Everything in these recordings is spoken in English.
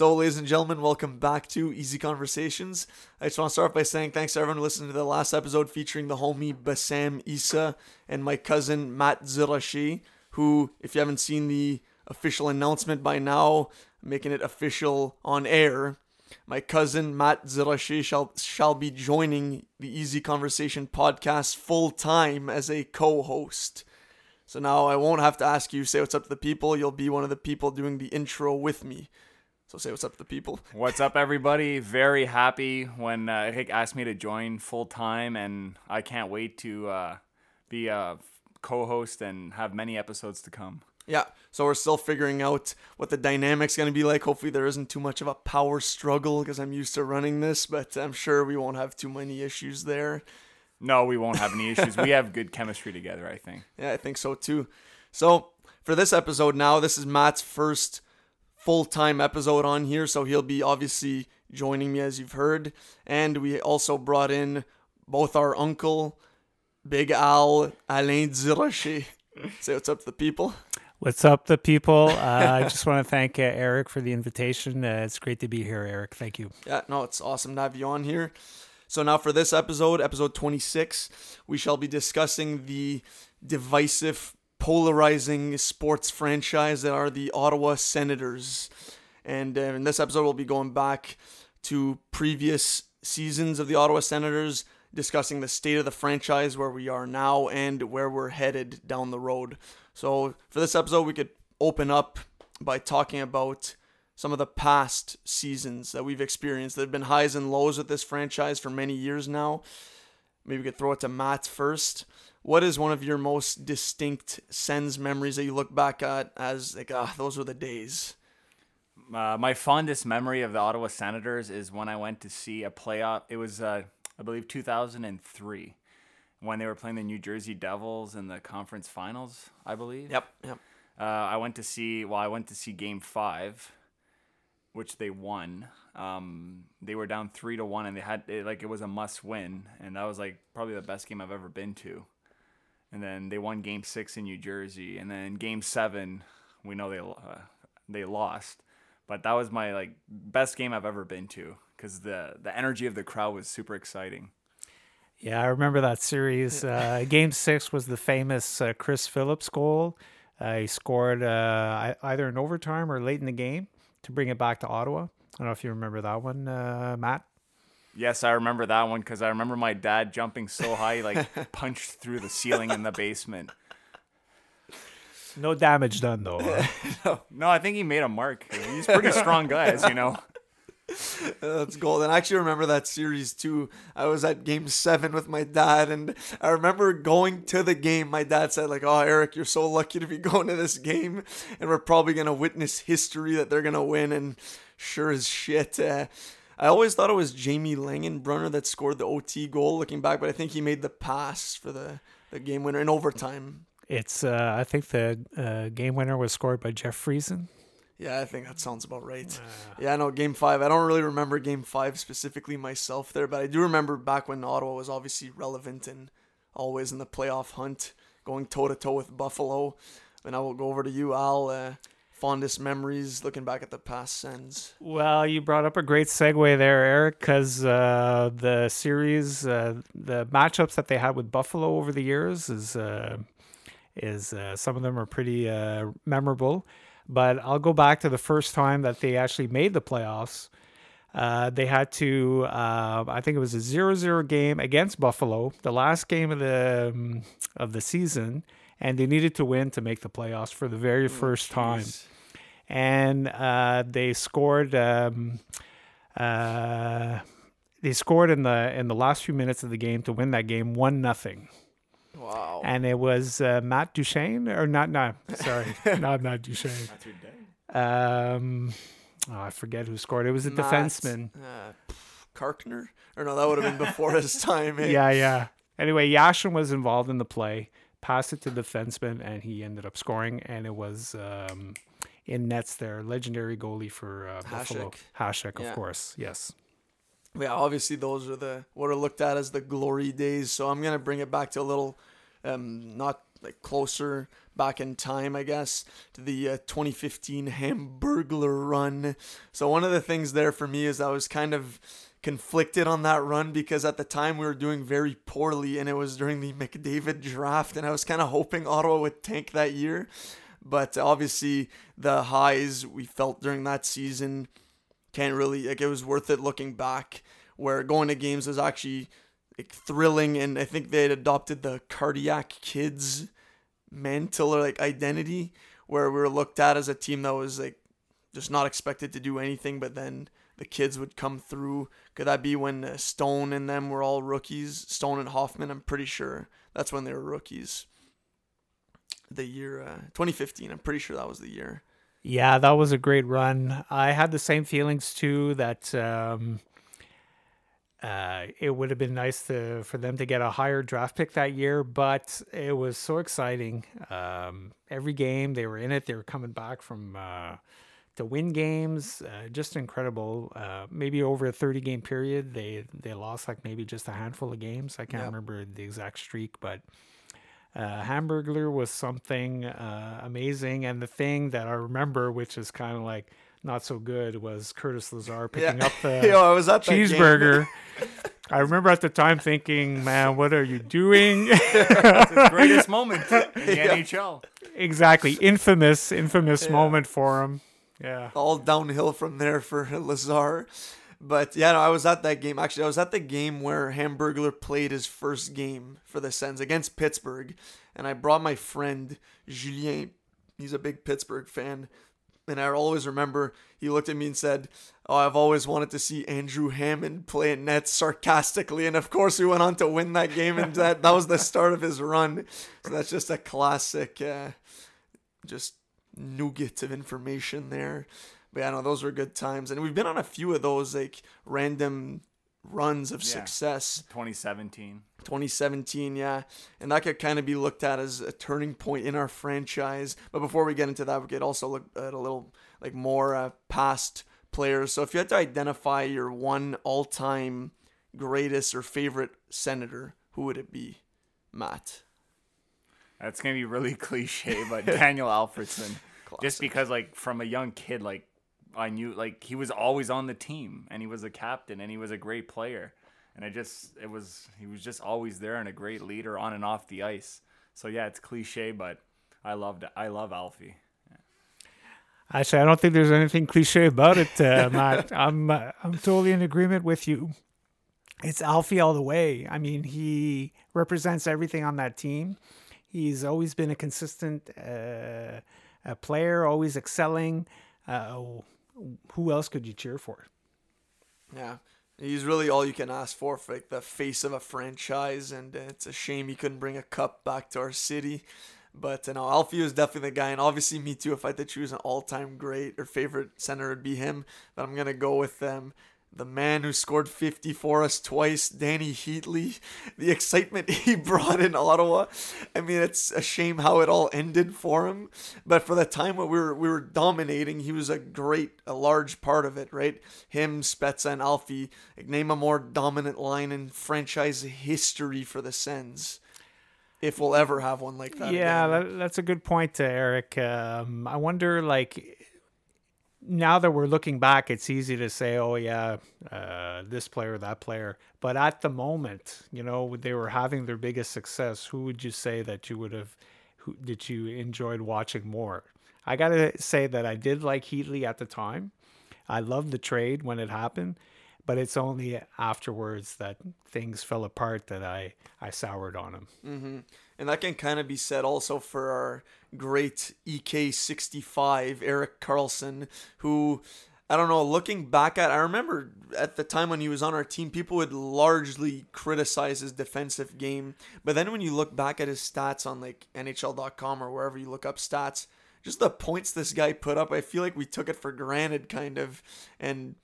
So, ladies and gentlemen, welcome back to Easy Conversations. I just want to start by saying thanks to everyone listening to the last episode featuring the homie Bassam Issa and my cousin Matt Zirashi, who, if you haven't seen the official announcement by now, making it official on air, my cousin Matt Zirashi shall, shall be joining the Easy Conversation podcast full time as a co host. So now I won't have to ask you, say what's up to the people. You'll be one of the people doing the intro with me. So say what's up to the people. What's up, everybody? Very happy when uh, asked me to join full time, and I can't wait to uh, be a co host and have many episodes to come. Yeah, so we're still figuring out what the dynamic's going to be like. Hopefully, there isn't too much of a power struggle because I'm used to running this, but I'm sure we won't have too many issues there. No, we won't have any issues. we have good chemistry together, I think. Yeah, I think so too. So, for this episode now, this is Matt's first full time episode on here, so he'll be obviously joining me as you've heard. And we also brought in both our uncle, Big Al, Alain Zirache. Say what's up to the people. What's up, the people? Uh, I just want to thank uh, Eric for the invitation. Uh, it's great to be here, Eric. Thank you. Yeah, no, it's awesome to have you on here. So now for this episode, episode 26, we shall be discussing the divisive, polarizing sports franchise that are the Ottawa Senators. And uh, in this episode, we'll be going back to previous seasons of the Ottawa Senators, discussing the state of the franchise, where we are now, and where we're headed down the road. So for this episode, we could open up by talking about some of the past seasons that we've experienced that have been highs and lows with this franchise for many years now. Maybe we could throw it to Matt first. What is one of your most distinct Sens memories that you look back at as like, ah, those were the days? Uh, my fondest memory of the Ottawa Senators is when I went to see a playoff. It was, uh, I believe, 2003 when they were playing the New Jersey Devils in the conference finals, I believe. Yep, yep. Uh, I went to see, well, I went to see game five which they won. Um, they were down three to one, and they had it, like it was a must win, and that was like probably the best game I've ever been to. And then they won Game Six in New Jersey, and then Game Seven, we know they uh, they lost, but that was my like best game I've ever been to because the the energy of the crowd was super exciting. Yeah, I remember that series. Uh, game six was the famous uh, Chris Phillips goal. Uh, he scored uh, either in overtime or late in the game to bring it back to Ottawa. I don't know if you remember that one, uh, Matt. Yes, I remember that one because I remember my dad jumping so high, he, like punched through the ceiling in the basement. No damage done though. Huh? no. no, I think he made a mark. He's a pretty strong guy, as you know. That's gold. And I actually remember that series too. I was at game seven with my dad, and I remember going to the game. My dad said, like, oh, Eric, you're so lucky to be going to this game, and we're probably going to witness history that they're going to win. And sure as shit, uh, I always thought it was Jamie Langenbrunner that scored the OT goal looking back, but I think he made the pass for the, the game winner in overtime. It's, uh, I think the uh, game winner was scored by Jeff Friesen. Yeah, I think that sounds about right. Uh, yeah, no, game five. I don't really remember game five specifically myself there, but I do remember back when Ottawa was obviously relevant and always in the playoff hunt, going toe to toe with Buffalo. And I will go over to you, Al. Uh, fondest memories looking back at the past Sens. Well, you brought up a great segue there, Eric, because uh, the series, uh, the matchups that they had with Buffalo over the years is uh, is uh, some of them are pretty memorable. But I'll go back to the first time that they actually made the playoffs. Uh, they had to, uh, I think it was a 0-0 game against Buffalo, the last game of the um, of the season, and they needed to win to make the playoffs for the very oh, first time. And uh, they scored. Um, uh, they scored in the in the last few minutes of the game to win that game one nothing. Wow. And it was uh, Matt Duchene, or not, not, sorry, not Matt Duchene. Um, oh, I forget who scored. It was a Matt, defenseman. Uh, Carkner? Or no, that would have been before his time. Eh? Yeah, yeah. Anyway, Yashin was involved in the play, passed it to the defenseman, and he ended up scoring. And it was um, in nets there, legendary goalie for uh, Buffalo. Hasek, of yeah. course. Yes yeah, obviously those are the what are looked at as the glory days. So I'm gonna bring it back to a little, um, not like closer back in time, I guess, to the uh, 2015 Hamburglar run. So one of the things there for me is I was kind of conflicted on that run because at the time we were doing very poorly and it was during the McDavid draft and I was kind of hoping Ottawa would tank that year. But obviously the highs we felt during that season can't really like it was worth it looking back where going to games was actually like thrilling and I think they had adopted the cardiac kids mental or like identity where we were looked at as a team that was like just not expected to do anything but then the kids would come through. Could that be when uh, Stone and them were all rookies? Stone and Hoffman, I'm pretty sure that's when they were rookies. The year uh, 2015, I'm pretty sure that was the year. Yeah, that was a great run. I had the same feelings too. That um, uh, it would have been nice to for them to get a higher draft pick that year, but it was so exciting. Um, every game they were in it. They were coming back from uh, to win games. Uh, just incredible. Uh, maybe over a thirty game period, they they lost like maybe just a handful of games. I can't Yep. remember the exact streak, but uh, Hamburglar was something uh, amazing. And the thing that I remember, which is kind of like not so good, was Curtis Lazar picking up the Yo, I was at cheeseburger. I remember at the time thinking, man, what are you doing? It's greatest moment in the NHL. exactly. Infamous, infamous moment for him. Yeah. all downhill from there for Lazar. But yeah, no, I was at that game. Actually, I was at the game where Hamburglar played his first game for the Sens against Pittsburgh, and I brought my friend Julien. He's a big Pittsburgh fan, and I always remember he looked at me and said, "Oh, I've always wanted to see Andrew Hammond play in nets sarcastically." And of course, we went on to win that game, and that that was the start of his run. So that's just a classic, uh, just nougat of information there. But yeah, no, those were good times, and we've been on a few of those like random runs of Yeah. success. 2017. 2017, yeah, and that could kind of be looked at as a turning point in our franchise. But before we get into that, we could also look at a little like more uh, past players. So if you had to identify your one all-time greatest or favorite senator, who would it be, Matt? That's gonna be really cliche, but Daniel Alfredsson. Classic. Just because, like, from a young kid, like, I knew, like, he was always on the team, and he was a captain, and he was a great player, and I just, it was, he was just always there and a great leader on and off the ice. So yeah, it's cliche, but I loved, I love Alfie. Actually, I don't think there's anything cliche about it, uh, Matt. I'm uh, I'm totally in agreement with you. It's Alfie all the way. I mean, he represents everything on that team. He's always been a consistent uh, a player, always excelling. Uh, who else could you cheer for? Yeah. He's really all you can ask for for like the face of a franchise, and it's a shame he couldn't bring a cup back to our city. But you know, Alfie was definitely the guy, and obviously me too. If I had to choose an all-time great or favorite center, it'd be him. But I'm gonna go with um, the man who scored 50 for us twice, Dany Heatley. The excitement he brought in Ottawa. I mean, it's a shame how it all ended for him. But for the time when we were we were dominating, he was a great, a large part of it, right? Him, Spezza, and Alfie. Like, name a more dominant line in franchise history for the Sens. If we'll ever have one like that. yeah, again. that, that's a good point, Eric. Um, I wonder, like, now that we're looking back, it's easy to say, "Oh yeah, uh, this player, that player." But at the moment, you know, they were having their biggest success. Who would you say that you would have, who that you enjoyed watching more? I gotta say that I did like Heatley at the time. I loved the trade when it happened, but it's only afterwards that things fell apart that I I soured on him. And that can kind of be said also for our great EK65, Erik Karlsson, who, I don't know, looking back at, I remember at the time when he was on our team, people would largely criticize his defensive game. But then when you look back at his stats on like NHL.com or wherever you look up stats, just the points this guy put up, I feel like we took it for granted, kind of. And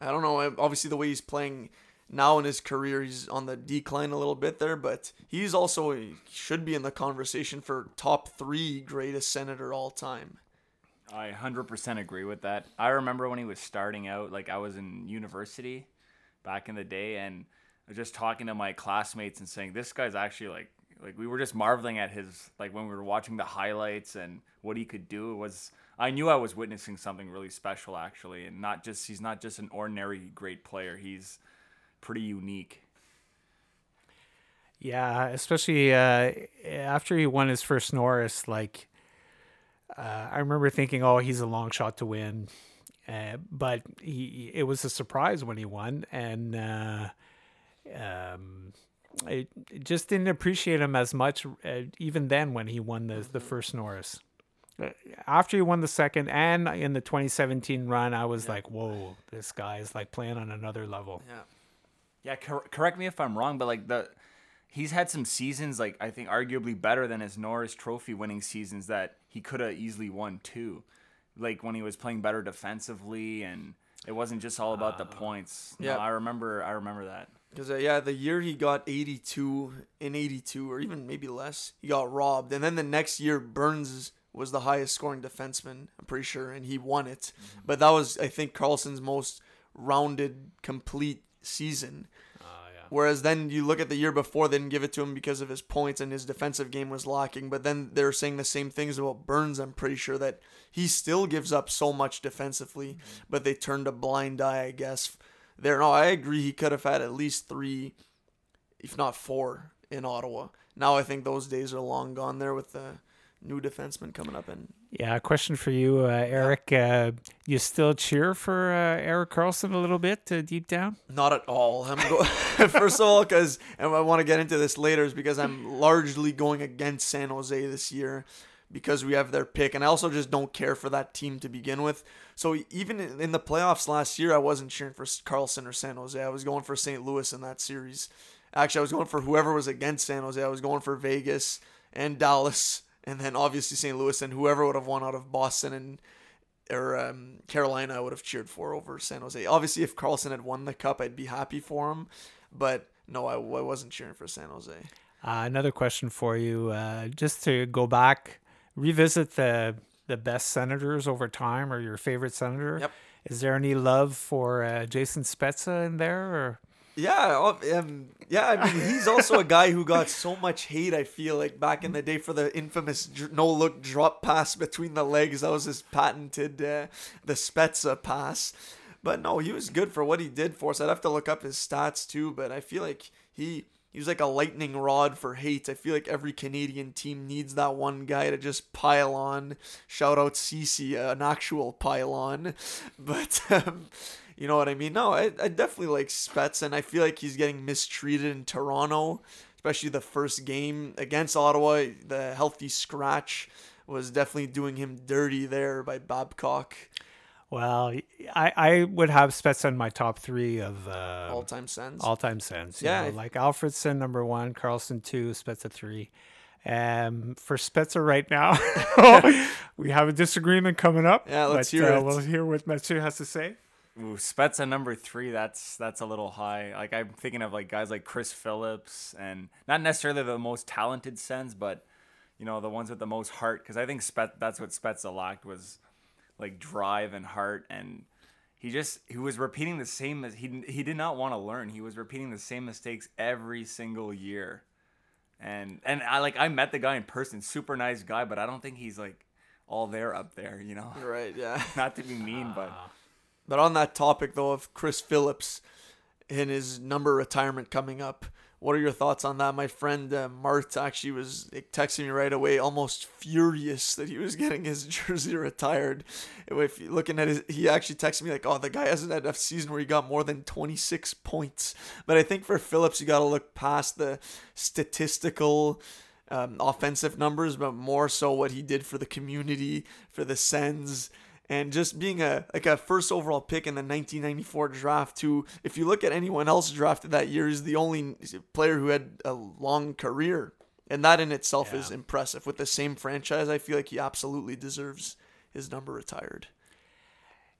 I don't know. Obviously, the way he's playing now in his career, he's on the decline a little bit there, but he's also he should be in the conversation for top three greatest senator all time. I 100% agree with that. I remember when he was starting out, like I was in university back in the day, and I was just talking to my classmates and saying, "This guy's actually like like we were just marveling at his like when we were watching the highlights and what he could do. It was I knew I was witnessing something really special actually, and not just he's not just an ordinary great player. He's pretty unique. Yeah, especially uh, after he won his first Norris, like uh, I remember thinking, "Oh, he's a long shot to win," uh, but he it was a surprise when he won, and uh, um, I just didn't appreciate him as much uh, even then when he won the the first Norris. Uh, After he won the second and in the 2017 run, I was like, "Whoa, this guy is like playing on another level." Yeah. Yeah, cor- correct me if I'm wrong, but like the he's had some seasons like I think arguably better than his Norris Trophy winning seasons that he could have easily won too. Like when he was playing better defensively and it wasn't just all about the points. No, yeah. I remember I remember that. Because uh, yeah, the year he got 82 in 82, or even maybe less, he got robbed. And then the next year, Burns was the highest scoring defenseman. I'm pretty sure, and he won it. But that was, I think, Karlsson's most rounded, complete season. Ah, Whereas then you look at the year before, they didn't give it to him because of his points and his defensive game was lacking. But then they're saying the same things about Burns. I'm pretty sure that he still gives up so much defensively, mm-hmm. but they turned a blind eye, I guess. There, no, I agree. He could have had at least three, if not four, in Ottawa. Now I think those days are long gone there with the new defenseman coming up and Yeah, a question for you, uh, Eric. Uh, you still cheer for uh, Erik Karlsson a little bit uh, deep down? Not at all. I'm go- first of all because and I want to get into this later is because I'm largely going against San Jose this year because we have their pick and I also just don't care for that team to begin with. So even in in the playoffs last year, I wasn't cheering for Karlsson or San Jose. I was going for St. Louis in that series. Actually, I was going for whoever was against San Jose. I was going for Vegas and Dallas, and then obviously St. Louis and whoever would have won out of Boston and or um, Carolina, I would have cheered for over San Jose. Obviously, if Karlsson had won the cup, I'd be happy for him, but no, I, I wasn't cheering for San Jose. Uh, another question for you, uh, just to go back, revisit the the best senators over time, or your favorite senator. Yep. Is there any love for uh, Jason Spezza in there? Or Yeah, um, yeah. I mean, he's also a guy who got so much hate. I feel like back in the day for the infamous no look drop pass between the legs. That was his patented uh, the Spezza pass. But no, he was good for what he did for us. I'd have to look up his stats too. But I feel like he he was like a lightning rod for hate. I feel like every Canadian team needs that one guy to just pile on. Shout out Ceci, an actual pylon. But um, you know what I mean? No, I, I definitely like Spets, and I feel like he's getting mistreated in Toronto, especially the first game against Ottawa. The healthy scratch was definitely doing him dirty there by Babcock. well, I I would have Spezza in my top three of uh, All time Sens. all time Sens. Yeah. Yeah, like Alfredsson number one, Karlsson two, Spezza three. Um, for Spezza right now, we have a disagreement coming up. Yeah, let's but, hear uh, it. We'll hear what Mathieu has to say. Ooh, Spezza number three. That's that's a little high. Like I'm thinking of like guys like Chris Phillips, and not necessarily the most talented Sens, but you know the ones with the most heart. Because I think Spet that's what Spezza lacked was like drive and heart, and he just he was repeating the same as he he did not want to learn. He was repeating the same mistakes every single year, and and I like I met the guy in person, super nice guy, but I don't think he's like all there up there. You know, Right, yeah. not to be mean, but. Ah. But on that topic, though, of Chris Phillips and his number retirement coming up, what are your thoughts on that? My friend uh, Mart actually was texting me right away, almost furious that he was getting his jersey retired. If you looking at his, he actually texted me like, "Oh, the guy hasn't had a season where he got more than 26 points." But I think for Phillips, you got to look past the statistical. Um, offensive numbers, but more so what he did for the community, for the Sens, and just being a like a first overall pick in the 1994 draft too if you look at anyone else drafted that year is the only player who had a long career and that in itself is impressive with the same franchise i feel like he absolutely deserves his number retired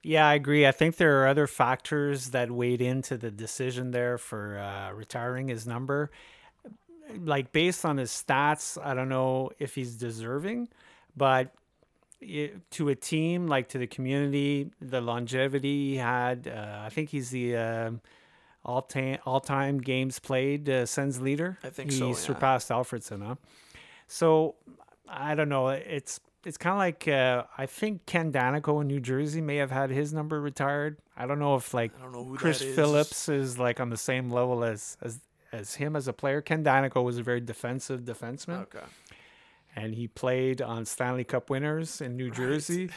Yeah, I agree. I think there are other factors that weighed into the decision there for uh, retiring his number. Like based on his stats, I don't know if he's deserving, but to a team, like to the community, the longevity he had, uh, I think he's the um all time all time games played uh, Sens leader. I think he so, yeah. surpassed Alfredsson, huh? So I don't know. It's it's kind of like uh, I think Ken Daneyko in New Jersey may have had his number retired. I don't know if like know Chris is. Phillips is like on the same level as as as him as a player. Ken Daneyko was a very defensive defenseman Okay. And he played on Stanley Cup winners in New Jersey.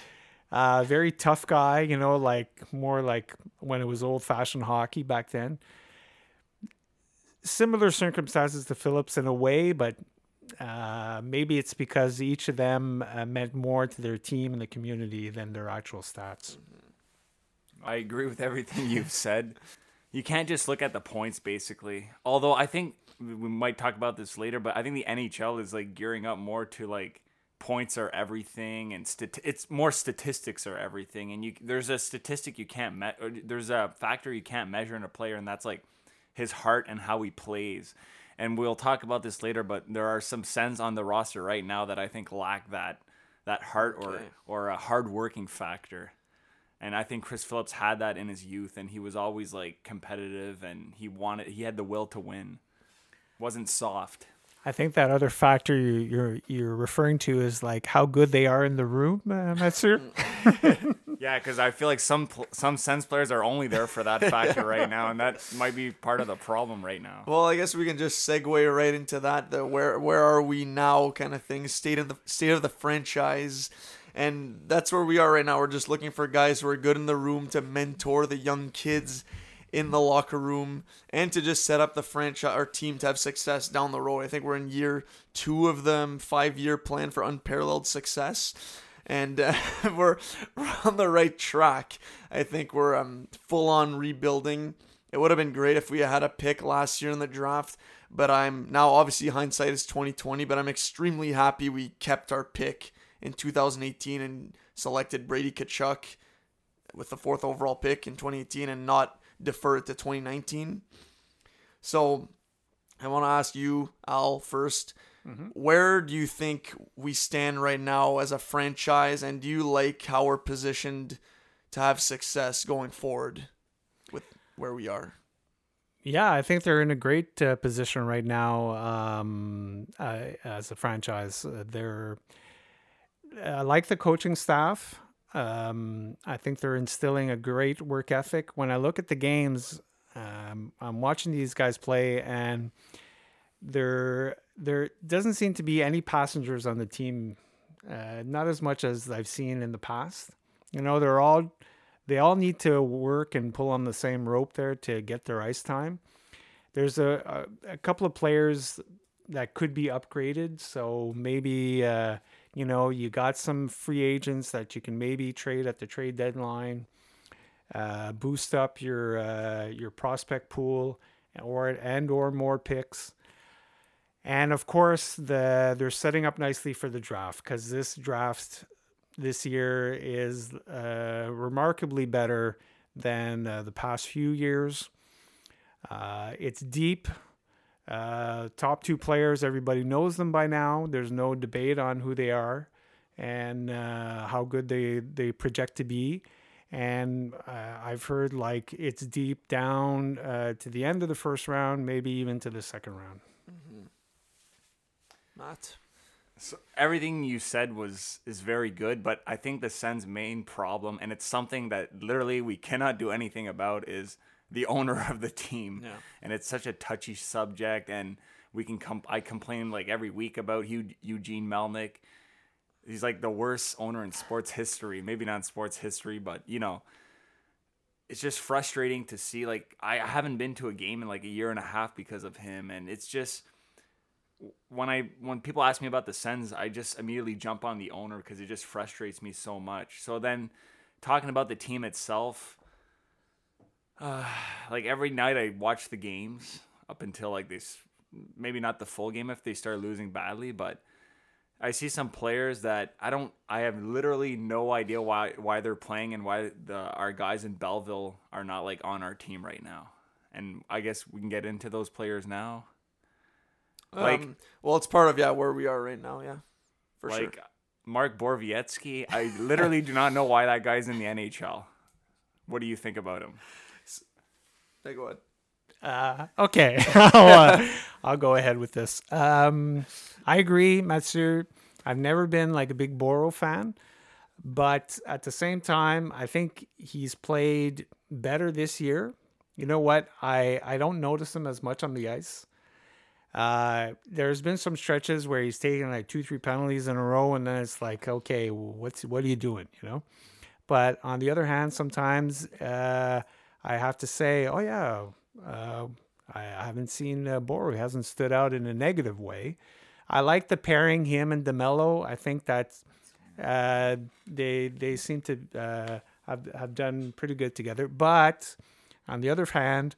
Uh, very tough guy, you know, like more like when it was old fashioned hockey back then. Similar circumstances to Phillips in a way, but uh, maybe it's because each of them uh, meant more to their team and the community than their actual stats. I agree with everything you've said. You can't just look at the points, basically. Although I think we might talk about this later, but I think the NHL is like gearing up more to like points are everything, and stat- it's more statistics are everything. And you there's a statistic you can't me- or there's a factor you can't measure in a player, and that's like his heart and how he plays. And we'll talk about this later, but there are some Sens on the roster right now that I think lack that that heart or Okay. or a hard working factor. And I think Chris Phillips had that in his youth, and he was always like competitive, and he wanted he had the will to win. Wasn't soft. I think that other factor you, you're you're referring to is like how good they are in the room, uh, Metzer. Yeah, because I feel like some pl- some Sens players are only there for that factor right now, and that might be part of the problem right now. Well, I guess we can just segue right into that. The where where are we now kind of thing, state of the state of the franchise, and that's where we are right now. We're just looking for guys who are good in the room to mentor the young kids in the locker room and to just set up the franchise our team to have success down the road. I think we're in year two of them five year plan for unparalleled success. And uh, we're, we're on the right track. I think we're um, full on rebuilding. It would have been great if we had a pick last year in the draft, but I'm now obviously hindsight is 2020, but I'm extremely happy we kept our pick in 2018 and selected Brady Tkachuk with the fourth overall pick in 2018 and not defer it to 2019. So I want to ask you, Al, 1st Where do you think we stand right now as a franchise, and do you like how we're positioned to have success going forward with where we are? Yeah, I think they're in a great uh, position right now um, uh, as a franchise. Uh, they're I like the coaching staff. Um, I think they're instilling a great work ethic. When I look at the games, um, I'm watching these guys play, and there there doesn't seem to be any passengers on the team. Uh, not as much as I've seen in the past. You know, they're all they all need to work and pull on the same rope there to get their ice time. There's a, a, a couple of players that could be upgraded. So maybe, uh, you know, you got some free agents that you can maybe trade at the trade deadline, uh, boost up your uh, your prospect pool or and or more picks. And of course, the they're setting up nicely for the draft because this draft this year is uh, remarkably better than uh, the past few years. Uh, it's deep. Uh, top two players, everybody knows them by now. There's no debate on who they are and uh, how good they, they project to be. And uh, I've heard like it's deep down uh, to the end of the first round, maybe even to the second round. Matt? So everything you said was is very good, but I think the Sens' main problem, and it's something that literally we cannot do anything about, is the owner of the team. Yeah. And it's such a touchy subject, and we can com- I complain like every week about Hugh- Eugene Melnyk. He's like the worst owner in sports history. Maybe not in sports history, but you know, it's just frustrating to see. Like I I haven't been to a game in like a year and a half because of him, and it's just when I when people ask me about the Sens, I just immediately jump on the owner because it just frustrates me so much. So then, talking about the team itself, uh, like every night I watch the games up until like this, maybe not the full game if they start losing badly, but I see some players that I don't. I have literally no idea why why they're playing and why the our guys in Belleville are not like on our team right now. And I guess we can get into those players now. Like- um, well, it's part of yeah where we are right now. Yeah, for like sure. Mark Borowiecki, I literally do not know why that guy's in the NHL. What do you think about him? Hey, go. Uh, okay, I'll, uh, I'll go ahead with this. Um, I agree, Mathieu. I've never been like a big Boro fan, but at the same time, I think he's played better this year. You know what? I, I don't notice him as much on the ice. Uh, there's been some stretches where he's taken like two, three penalties in a row, and then it's like, okay, what's what are you doing? You know. But on the other hand, sometimes uh, I have to say, oh yeah, uh, I, haven't seen uh, Boro. He hasn't stood out in a negative way. I like the pairing him and DeMelo. I think that uh, they they seem to uh, have have done pretty good together. But on the other hand,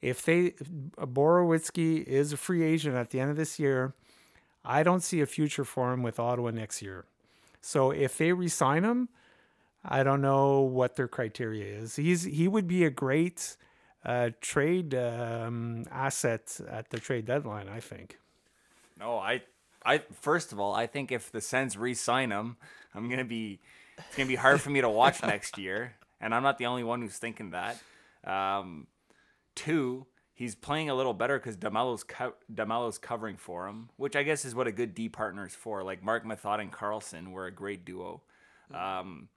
if they Borowiecki is a free agent at the end of this year, I don't see a future for him with Ottawa next year. So if they resign him, I don't know what their criteria is. He's he would be a great uh, trade um, asset at the trade deadline. I think. No, I, I first of all, I think if the Sens re-sign him, I'm gonna be, it's gonna be hard for me to watch next year, and I'm not the only one who's thinking that. Um, two, he's playing a little better because DeMelo's co- DeMelo's covering for him, which I guess is what a good D partner is for. Like Marc Methot and Karlsson were a great duo. Um,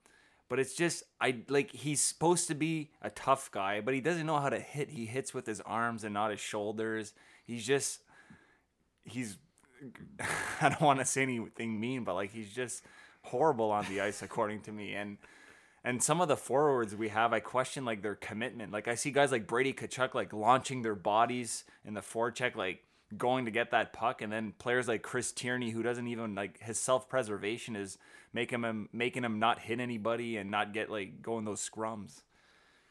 but it's just I like he's supposed to be a tough guy, but he doesn't know how to hit. He hits with his arms and not his shoulders. He's just he's I don't want to say anything mean, but like he's just horrible on the ice according to me. And and some of the forwards we have, I question like their commitment. Like I see guys like Brady Tkachuk like launching their bodies in the forecheck, like going to get that puck, and then players like Chris Tierney, who doesn't even like his self preservation is making him making him not hit anybody and not get like going those scrums.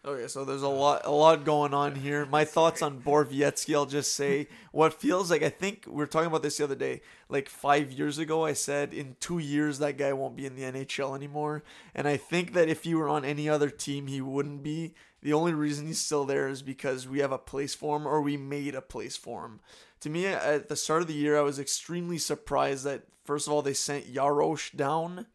Oh, okay, so there's a lot, a lot going on here. My thoughts on Borowiecki, I'll just say what feels like. I think we are talking about this the other day. Like five years ago, I said in two years that guy won't be in the NHL anymore, and I think that if he were on any other team, he wouldn't be. The only reason he's still there is because we have a place for him, or we made a place for him. To me, at the start of the year, I was extremely surprised that first of all they sent Jaros down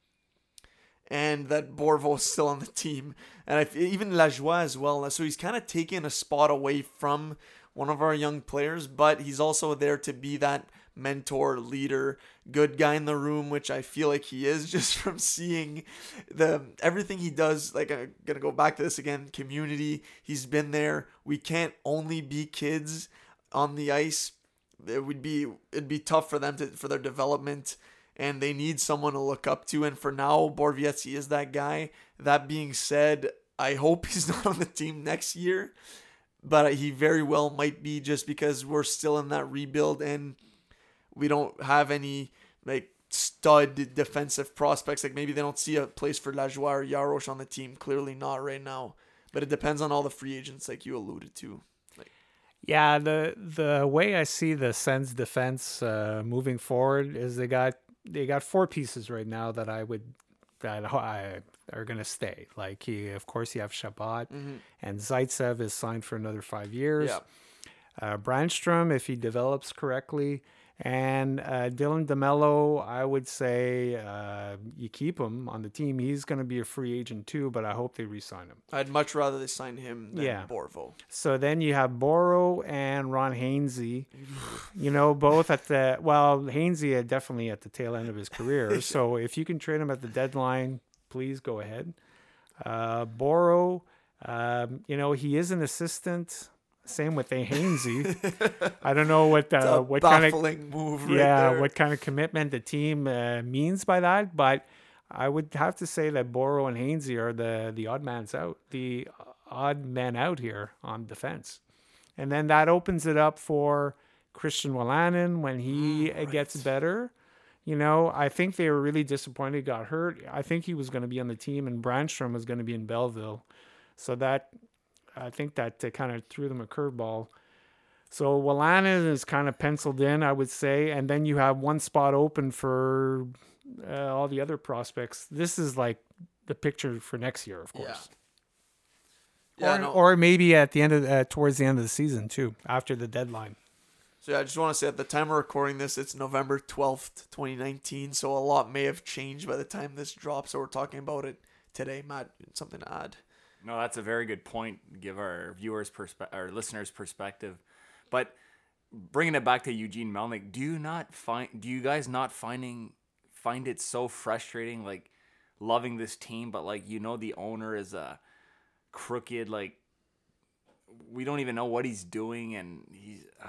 and that Borvo's still on the team, and I, even Lajoie as well. So he's kind of taking a spot away from one of our young players, but he's also there to be that mentor, leader, good guy in the room, which I feel like he is just from seeing the everything he does. Like I'm gonna go back to this again. Community. He's been there. We can't only be kids on the ice. It would be it'd be tough for them to for their development and they need someone to look up to. And for now, Borowiecki is that guy. That being said, I hope he's not on the team next year, but he very well might be just because we're still in that rebuild and we don't have any like stud defensive prospects. Like maybe they don't see a place for Lajoie or Jaros on the team. Clearly not right now. But it depends on all the free agents, like you alluded to. Yeah, the the way I see the Sens defense uh, moving forward is they got they got four pieces right now that I would that I are gonna stay. Like he, of course, you have Chabot Mm-hmm. and Zaitsev is signed for another five years. Yeah. Uh, Brännström, if he develops correctly, and uh, Dylan DeMelo, I would say uh, you keep him on the team. He's going to be a free agent too, but I hope they re-sign him. I'd much rather they sign him than Yeah. Borvo. So then you have Boro and Ron Hainsey, you know, both at the well, Hainsey definitely at the tail end of his career. so if you can trade him at the deadline, please go ahead. Uh, Boro, um, you know, he is an assistant. Same with a Hainsey. I don't know what uh, what kind of move. Right yeah there. what kind of commitment the team uh, means by that, but I would have to say that Boro and Hainsey are the the odd man's out, the odd man out here on defense, and then that opens it up for Christian Wolanin when he uh, gets better. You know, I think they were really disappointed he got hurt. I think he was going to be on the team, and Brännström was going to be in Belleville, so that I think that uh, kind of threw them a curveball. So Wolanin is kind of penciled in, I would say, and then you have one spot open for uh, all the other prospects. This is like the picture for next year, of course. Yeah, or, no. or maybe at the end of uh, towards the end of the season too, after the deadline. So yeah, I just want to say at the time we're recording this, it's November twelfth, twenty nineteen. So a lot may have changed by the time this drops. So we're talking about it today. Matt, something to add? No, that's a very good point. Give our viewers perspe- our listeners perspective, but bringing it back to Eugene Melnyk, do you not find do you guys not finding find it so frustrating like loving this team but like you know the owner is a crooked like we don't even know what he's doing and he's uh,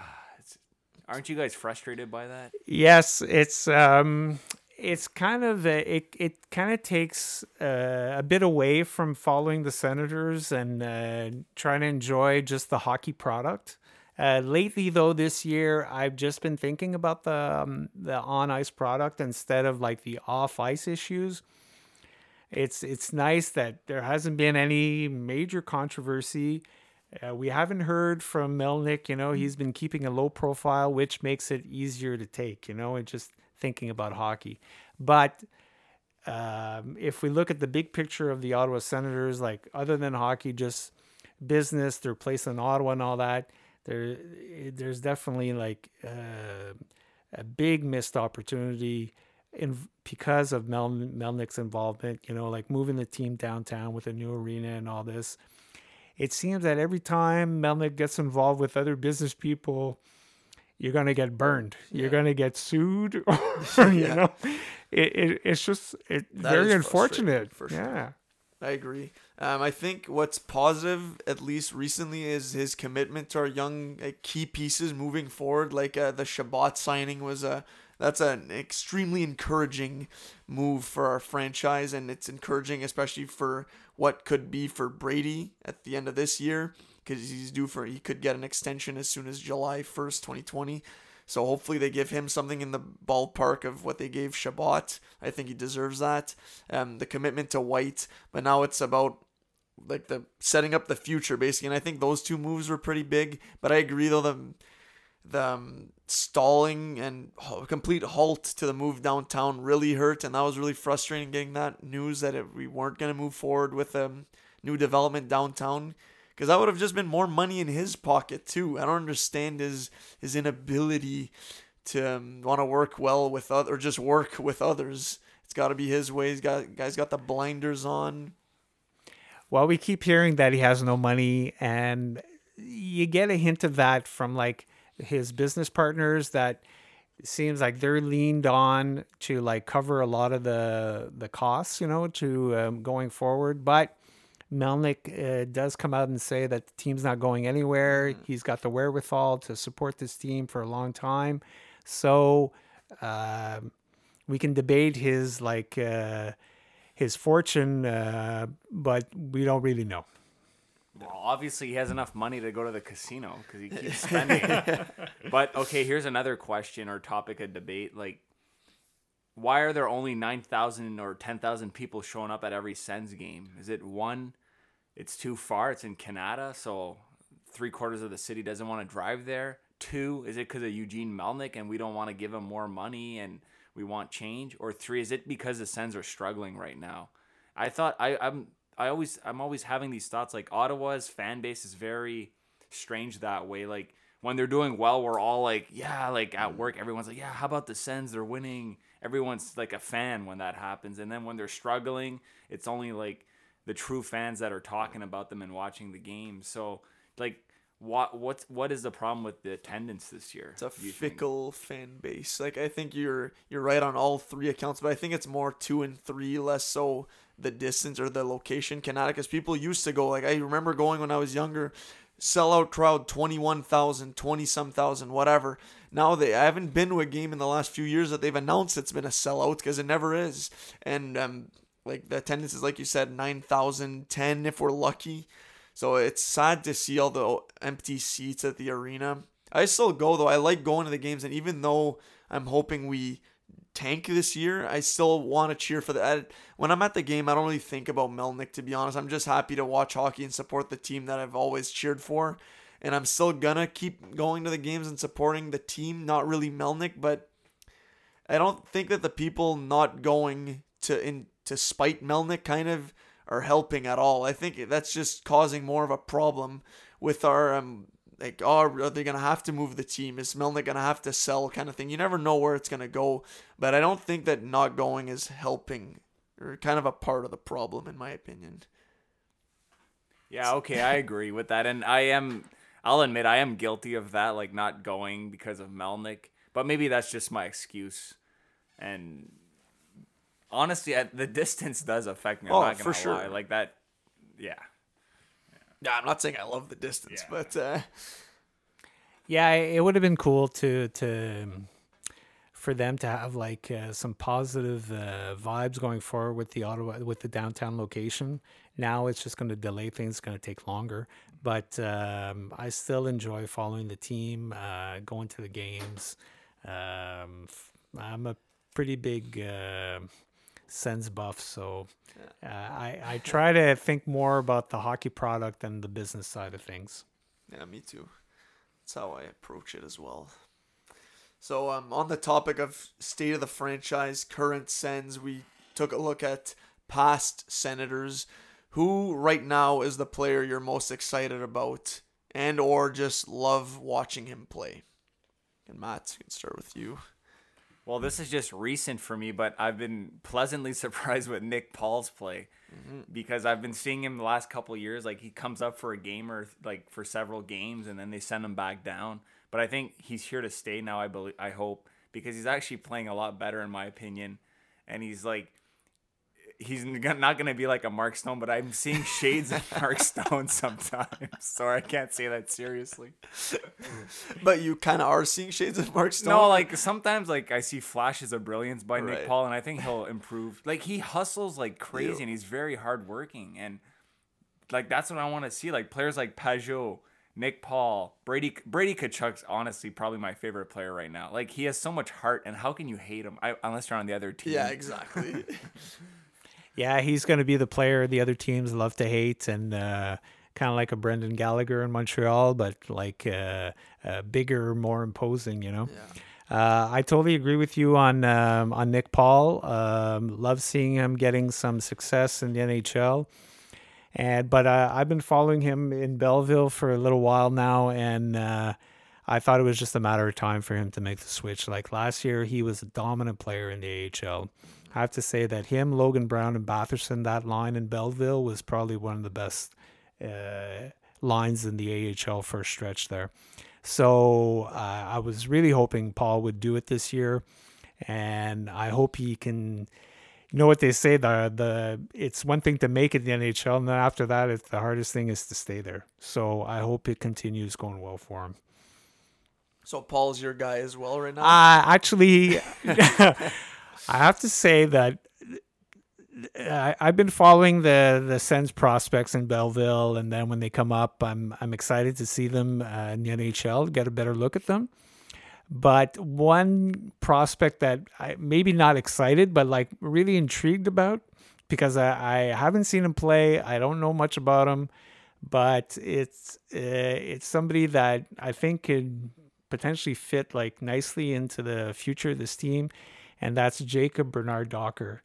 aren't you guys frustrated by that? Yes, it's um it's kind of a, it it kind of takes uh, a bit away from following the Senators and uh, trying to enjoy just the hockey product. Uh, lately, though, this year I've just been thinking about the um, the on ice product instead of like the off ice issues. It's it's nice that there hasn't been any major controversy. Uh, we haven't heard from Melnyk. You know, he's been keeping a low profile, which makes it easier to take. You know, and just thinking about hockey. But um, if we look at the big picture of the Ottawa Senators, like other than hockey, just business, their place in Ottawa and all that there there's definitely like uh, a big missed opportunity in because of Mel, Melnyk's involvement. You know, like moving the team downtown with a new arena and all this. It seems that every time Melnyk gets involved with other business people, you're gonna get burned. You're yeah. gonna get sued. you yeah. know, it, it, it's just it very unfortunate. For sure. Yeah. I agree. Um, I think what's positive, at least recently, is his commitment to our young like, key pieces moving forward. Like uh, the Chabot signing was a that's an extremely encouraging move for our franchise, and it's encouraging especially for what could be for Brady at the end of this year because he's due for he could get an extension as soon as July first, twenty twenty. So hopefully they give him something in the ballpark of what they gave Chabot. I think he deserves that. Um, the commitment to White, but now it's about like the setting up the future basically. And I think those two moves were pretty big. But I agree though the the um, stalling and complete halt to the move downtown really hurt, and that was really frustrating getting that news that it, we weren't gonna move forward with a um, new development downtown because that would have just been more money in his pocket too. I don't understand his his inability to um, want to work well with other or just work with others. It's got to be his way. He's got guys got the blinders on. Well, we keep hearing that he has no money, and you get a hint of that from like his business partners that seems like they're leaned on to like cover a lot of the the costs, you know, to um, going forward. But Melnyk uh, does come out and say that the team's not going anywhere. Mm-hmm. He's got the wherewithal to support this team for a long time. So uh, we can debate his like uh, his fortune, uh, but we don't really know. Well, obviously he has enough money to go to the casino because he keeps spending. but okay, here's another question or topic of debate. Like, why are there only nine thousand or ten thousand people showing up at every Sens game? Is it one? it's too far. It's in Canada, so three quarters of the city doesn't want to drive there. Two, is it because of Eugene Melnyk and we don't want to give him more money and we want change? Or three, is it because the Sens are struggling right now? I thought I, I'm I always I'm always having these thoughts like Ottawa's fan base is very strange that way. Like when they're doing well, we're all like, yeah, like at work, everyone's like, yeah, how about the Sens? They're winning. Everyone's like a fan when that happens. And then when they're struggling, it's only like the true fans that are talking about them and watching the game. So like what what's what is the problem with the attendance this year? It's a fickle think? fan base. Like I think you're you're right on all three accounts, but I think it's more two and three, less so the distance or the location. Canada, because people used to go. Like I remember going when I was younger, sellout crowd 21,000, 20 some thousand, whatever. Now they I haven't been to a game in the last few years that they've announced it's been a sellout because it never is. And um, like the attendance is like you said, nine thousand, ten if we're lucky. So it's sad to see all the empty seats at the arena. I still go though. I like going to the games, and even though I'm hoping we tank this year, I still want to cheer for that. When I'm at the game, I don't really think about Melnyk to be honest. I'm just happy to watch hockey and support the team that I've always cheered for. And I'm still gonna keep going to the games and supporting the team, not really Melnyk, but I don't think that the people not going to in to spite Melnyk kind of are helping at all. I think that's just causing more of a problem with our um like oh are they gonna have to move the team? Is Melnyk gonna have to sell kind of thing? You never know where it's gonna go, but I don't think that not going is helping or kind of a part of the problem in my opinion. Yeah, okay, I agree with that, and I am. I'll admit I am guilty of that, like not going because of Melnyk. But maybe that's just my excuse. And honestly, I, the distance does affect me. I'm Oh, not for sure. lie. Like that. Yeah. Yeah, I'm not saying I love the distance, Yeah. but uh, Yeah, it would have been cool to to um, for them to have like uh, some positive uh, vibes going forward with the Ottawa with the downtown location. Now it's just going to delay things. It's going to take longer, but um, I still enjoy following the team, uh, going to the games. Um, f- I'm a pretty big Sens buff, so uh, I I try to think more about the hockey product than the business side of things. yeah, me too. That's how I approach it as well. So, um, on the topic of state of the franchise, current Sens, we took a look at past Senators. Who right now is the player you're most excited about, and or just love watching him play? And Matt, we can start with you. Well, this is just recent for me, but I've been pleasantly surprised with Nick Paul's play mm-hmm. because I've been seeing him the last couple of years. Like he comes up for a game or like for several games, and then they send him back down. But I think he's here to stay now. I believe, I hope, because he's actually playing a lot better in my opinion, and he's like. He's not going to be like a Mark Stone, but I'm seeing shades of Mark Stone sometimes. So I can't say that seriously. But you kind of are seeing shades of Mark Stone. No, like sometimes like I see flashes of brilliance by Right. Nick Paul, and I think he'll improve. Like he hustles like crazy, Yeah. and he's very hardworking, and like that's what I want to see. Like players like Pageau, Nick Paul, Brady Brady Tkachuk's honestly probably my favorite player right now. Like he has so much heart, and how can you hate him? I, unless you're on the other team. yeah, exactly. Yeah, he's going to be the player the other teams love to hate, and uh, kind of like a Brendan Gallagher in Montreal, but like uh, uh, bigger, more imposing. You know. yeah. Uh, I totally agree with you on um, on Nick Paul. Um, love seeing him getting some success in the NHL. And but uh, I've been following him in Belleville for a little while now, and uh, I thought it was just a matter of time for him to make the switch. Like last year, he was a dominant player in the AHL. I have to say that him, Logan Brown, and Batherson, that line in Belleville was probably one of the best uh, lines in the AHL first stretch there. So uh, I was really hoping Paul would do it this year, and I hope he can. You know what they say the the it's one thing to make it in the NHL, and then after that, it's the hardest thing is to stay there. So I hope it continues going well for him. So Paul's your guy as well right now. Uh, actually, I have to say that I, I've been following the the Sens prospects in Belleville, and then when they come up, I'm I'm excited to see them uh, in the NHL, get a better look at them. But one prospect that I maybe not excited, but like really intrigued about, because I, I haven't seen him play. I don't know much about him, but it's uh, it's somebody that I think could potentially fit like nicely into the future of this team, and that's Jacob Bernard Docker.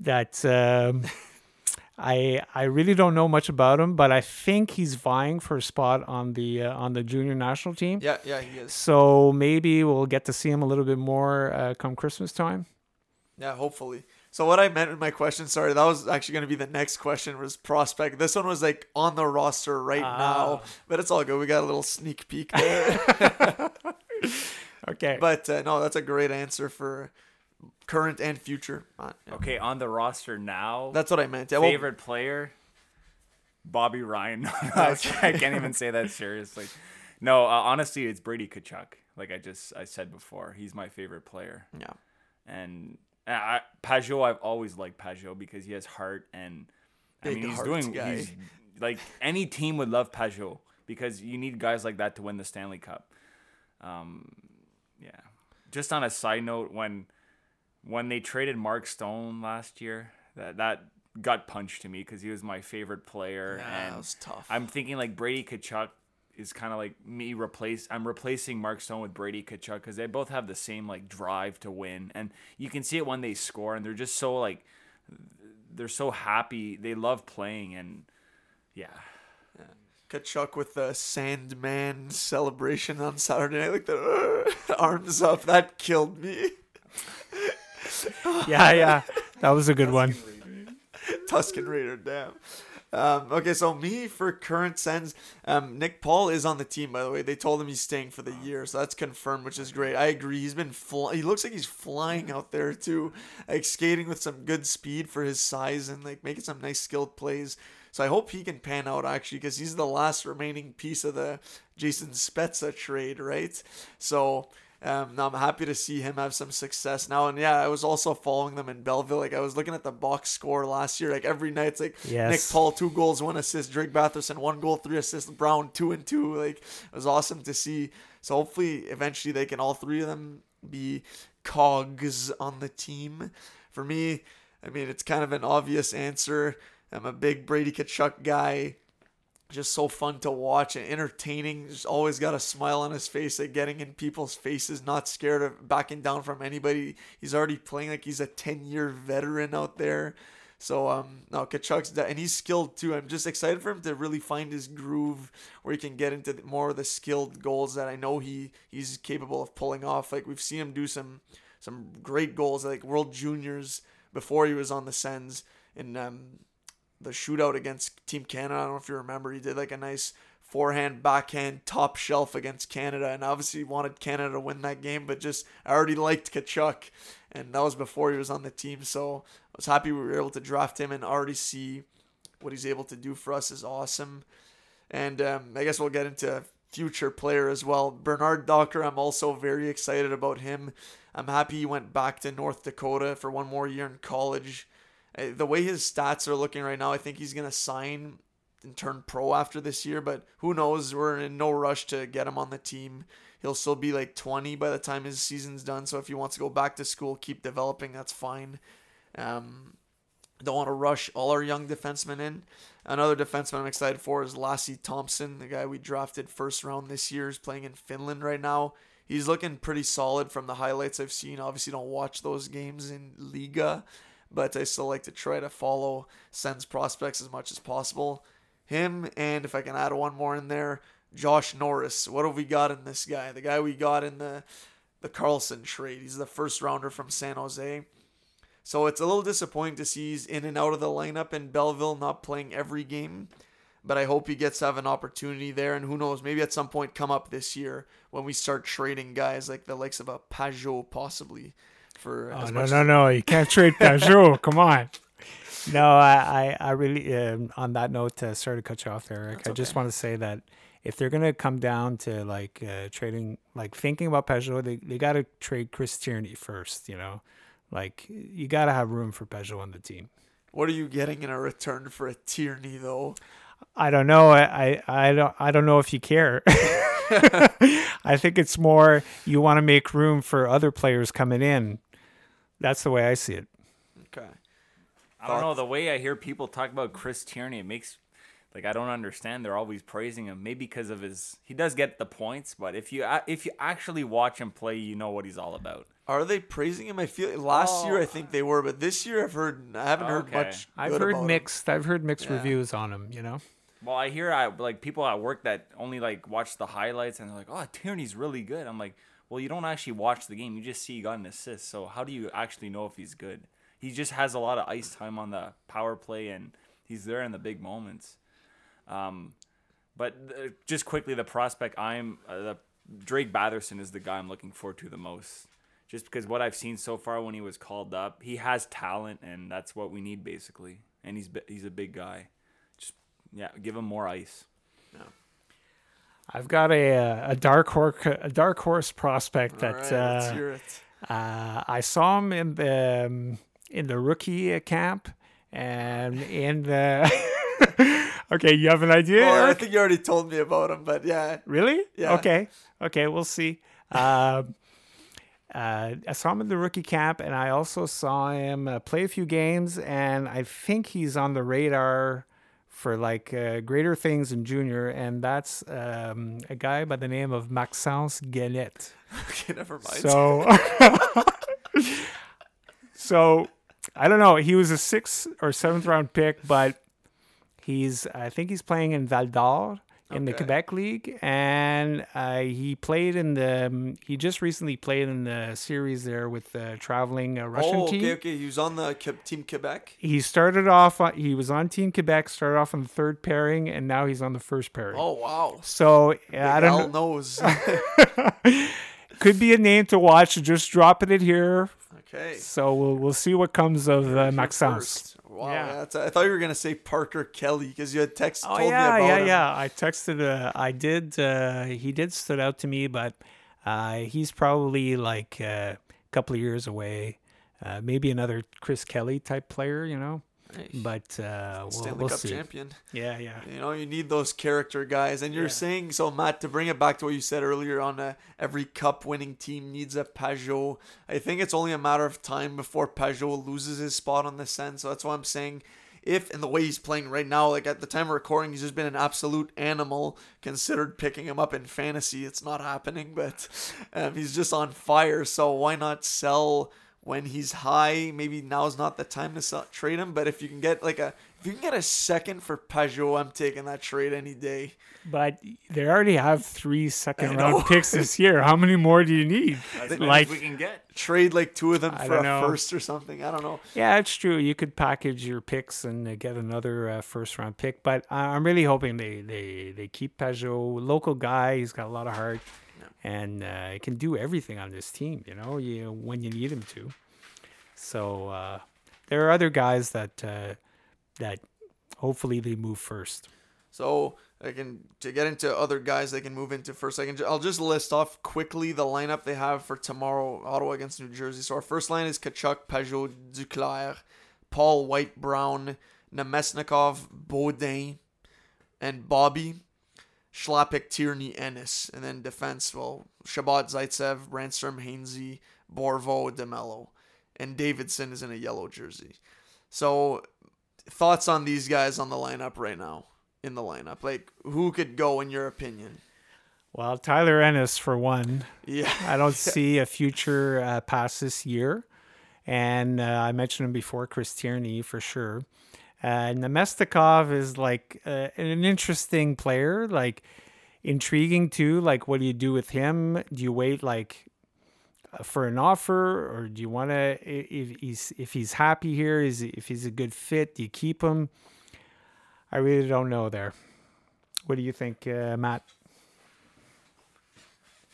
That um, I I really don't know much about him, but I think he's vying for a spot on the uh, on the junior national team. yeah, yeah, he is. So maybe we'll get to see him a little bit more uh, come Christmas time. Yeah, hopefully. So what I meant in my question, sorry, that was actually going to be the next question was prospect. This one was like on the roster right now, Ah. but it's all good. We got a little sneak peek there. Okay. but uh, no, that's a great answer for current and future. Uh, yeah. Okay, on the roster now. That's what I meant. Yeah, well, favorite player Bobby Ryan. No, no, I I can't even say that seriously. No, uh, honestly, it's Brady Tkachuk. Like I just I said before, he's my favorite player. yeah. And uh, I, Pageau, I've always liked Pageau because he has heart and I Big mean he's doing guy. he's like any team would love Pageau because you need guys like that to win the Stanley Cup. Um, yeah. Just on a side note, when when they traded Mark Stone last year, that that gut punched to me because he was my favorite player, Yeah, and that was tough. I'm thinking like Brady Tkachuk is kind of like me replace. I'm replacing Mark Stone with Brady Tkachuk because they both have the same like drive to win, and you can see it when they score, and they're just so like they're so happy. They love playing, and yeah. Tkachuk with the Sandman celebration on Saturday night, like the uh, arms up. That killed me. yeah, yeah, that was a good one. Tuscan Raider, damn. Um, okay, so me for current Sens, um, Nick Paul is on the team. By the way, they told him he's staying for the year, so that's confirmed, which is great. I agree. He's been fly- he looks like he's flying out there too, like skating with some good speed for his size and like making some nice skilled plays. So I hope he can pan out actually, because he's the last remaining piece of the Jason Spezza trade, right? So um, now I'm happy to see him have some success now. And yeah, I was also following them in Belleville. Like I was looking at the box score last year. Like every night, it's like Yes. Nick Paul two goals, one assist. Drake Batherson one goal, three assists. Brown two and two. Like it was awesome to see. So hopefully, eventually, they can all three of them be cogs on the team. For me, I mean, it's kind of an obvious answer. I'm a big Brady Tkachuk guy just so fun to watch and entertaining. Just always got a smile on his face, like getting in people's faces, not scared of backing down from anybody. He's already playing like he's a 10 year veteran out there. So um no Tkachuk's de- and he's skilled too. I'm just excited for him to really find his groove where he can get into the- more of the skilled goals that I know he he's capable of pulling off. Like we've seen him do some some great goals like World Juniors before he was on the Sens and um the shootout against Team Canada. I don't know if you remember. He did like a nice forehand, backhand, top shelf against Canada, and obviously wanted Canada to win that game. But just I already liked Tkachuk, and that was before he was on the team. So I was happy we were able to draft him and already see what he's able to do for us is awesome. And um, I guess we'll get into future player as well. Bernard Docker, I'm also very excited about him. I'm happy he went back to North Dakota for one more year in college. Uh, The way his stats are looking right now, I think he's going to sign and turn pro after this year, but who knows? We're in no rush to get him on the team. He'll still be like 20 by the time his season's done. So if he wants to go back to school, keep developing, that's fine. Um, don't want to rush all our young defensemen in. Another defenseman I'm excited for is Lassi Thomson, the guy we drafted first round this year, is playing in Finland right now. He's looking pretty solid from the highlights I've seen. Obviously, don't watch those games in Liiga, but I still like to try to follow Sens prospects as much as possible. Him and if I can add one more in there, Josh Norris. What have we got in this guy? The guy we got in the the Karlsson trade. He's the first rounder from San Jose. So it's a little disappointing to see he's in and out of the lineup in Belleville, not playing every game. But I hope he gets to have an opportunity there, and who knows, maybe at some point come up this year when we start trading guys like the likes of a Pageau possibly for Oh, no, no, no! You can't trade Pageau. Come on. No, I, I, I really. Um, on that note, uh, sorry to cut you off Eric. That's I just okay. want to say that if they're gonna come down to like uh, trading, like thinking about Pageau, they they gotta trade Chris Tierney first. You know, like you gotta have room for Pageau on the team. What are you getting in a return for a Tierney though? I don't know. I, I, I don't I don't know if you care. I think it's more you want to make room for other players coming in. That's the way I see it. Okay. I don't know the way I hear people talk about Chris Tierney. It makes like I don't understand. They're always praising him, maybe because of his. He does get the points, but if you uh, if you actually watch him play, you know what he's all about. Are they praising him? I feel last year I think oh. they were, but this year I've heard I haven't heard Okay. much. I've heard about him. mixed. I've heard mixed Yeah. reviews on him. You know. Well, I hear I like people at work that only like watch the highlights and they're like, "Oh, Tierney's really good." I'm like, "Well, you don't actually watch the game. You just see he got an assist. So how do you actually know if he's good? He just has a lot of ice time on the power play and he's there in the big moments." Um, but uh, just quickly, the prospect I'm uh, the Drake Batherson is the guy I'm looking forward to the most. Just because what I've seen so far when he was called up, he has talent and that's what we need basically. And he's he's a big guy. Just yeah, give him more ice. I've got a uh, a dark horse a dark horse prospect that right, uh, uh, I saw him in the um, in the rookie uh, camp and in the. okay, you have an idea? Well, I think you already told me about him, but yeah, Really? Yeah. Okay. Okay, we'll see. Um, uh, I saw him in the rookie camp, and I also saw him uh, play a few games, and I think he's on the radar for like uh, greater things in junior, and that's um, a guy by the name of Maxence Guenette. okay, never mind. So, so I don't know. He was a sixth or seventh round pick, but he's I think he's playing in Val d'Or. In the Quebec League, and uh, he played in the. um, He just recently played in the series there with the traveling uh, Russian oh, team. okay, okay. He was on the Ke- team Quebec. He started off. On, he was on Team Quebec. Started off on the third pairing, and now he's on the first pairing. Oh wow. So uh, I don't Al know. knows. Could be a name to watch. Just dropping it here. Okay. So we'll we'll see what comes of uh, Heard Maxence. Wow. Yeah. Yeah. that's- I thought you were gonna say Parker Kelly because you had text Oh told yeah, me about yeah, him. yeah. I texted. Uh, I did. Uh, he did stood out to me, but uh, he's probably like uh, a couple of years away. Uh, maybe another Chris Kelly type player, you know. But uh, we'll, Stanley we'll Cup see. champion. Yeah, yeah. You know, you need those character guys. And you're Yeah. saying, so Matt, to bring it back to what you said earlier on uh, every cup winning team needs a Pageau. I think it's only a matter of time before Pageau loses his spot on the Sen. So that's why I'm saying, if in the way he's playing right now, like at the time of recording, he's just been an absolute animal. Considered picking him up in fantasy, it's not happening, but um, he's just on fire. So why not sell? When he's high, maybe now's not the time to sell, trade him. But if you can get like a, if you can get a second for Pageau, I'm taking that trade any day. But they already have three second round picks this year. How many more do you need? As many Like- we can get. Trade like two of them I for a know. first or something. I don't know. Yeah, it's true. You could package your picks and uh, get another uh, first round pick, but I- I'm really hoping they they they keep Pageau. Local guy, he's got a lot of heart, and uh, he can do everything on this team. You know, you when you need him to. So uh, there are other guys that uh, that hopefully they move first. So I can to get into other guys they can move into first. I can I'll just list off quickly the lineup they have for tomorrow Ottawa against New Jersey. So our first line is Tkachuk, Pageau, Duclair, Paul White, Brown, Namestnikov, Baudin, and Bobby. Schlappick, Tierney, Ennis, and then defense. Well, Chabot, Zaitsev, Ransom, Hainsey, Borvo, DeMelo, and Davidson is in a yellow jersey. So, thoughts on these guys on the lineup right now? In the lineup, like who could go in your opinion? Well, Tyler Ennis for one. Yeah, I don't see a future uh, past this year. And uh, I mentioned him before, Chris Tierney for sure. Uh, Namestnikov is like uh, an interesting player, like intriguing too. Like, what do you do with him? Do you wait like uh, for an offer, or do you want to? If he's if he's happy here, is if he's a good fit, do you keep him? I really don't know there. What do you think, uh, Matt?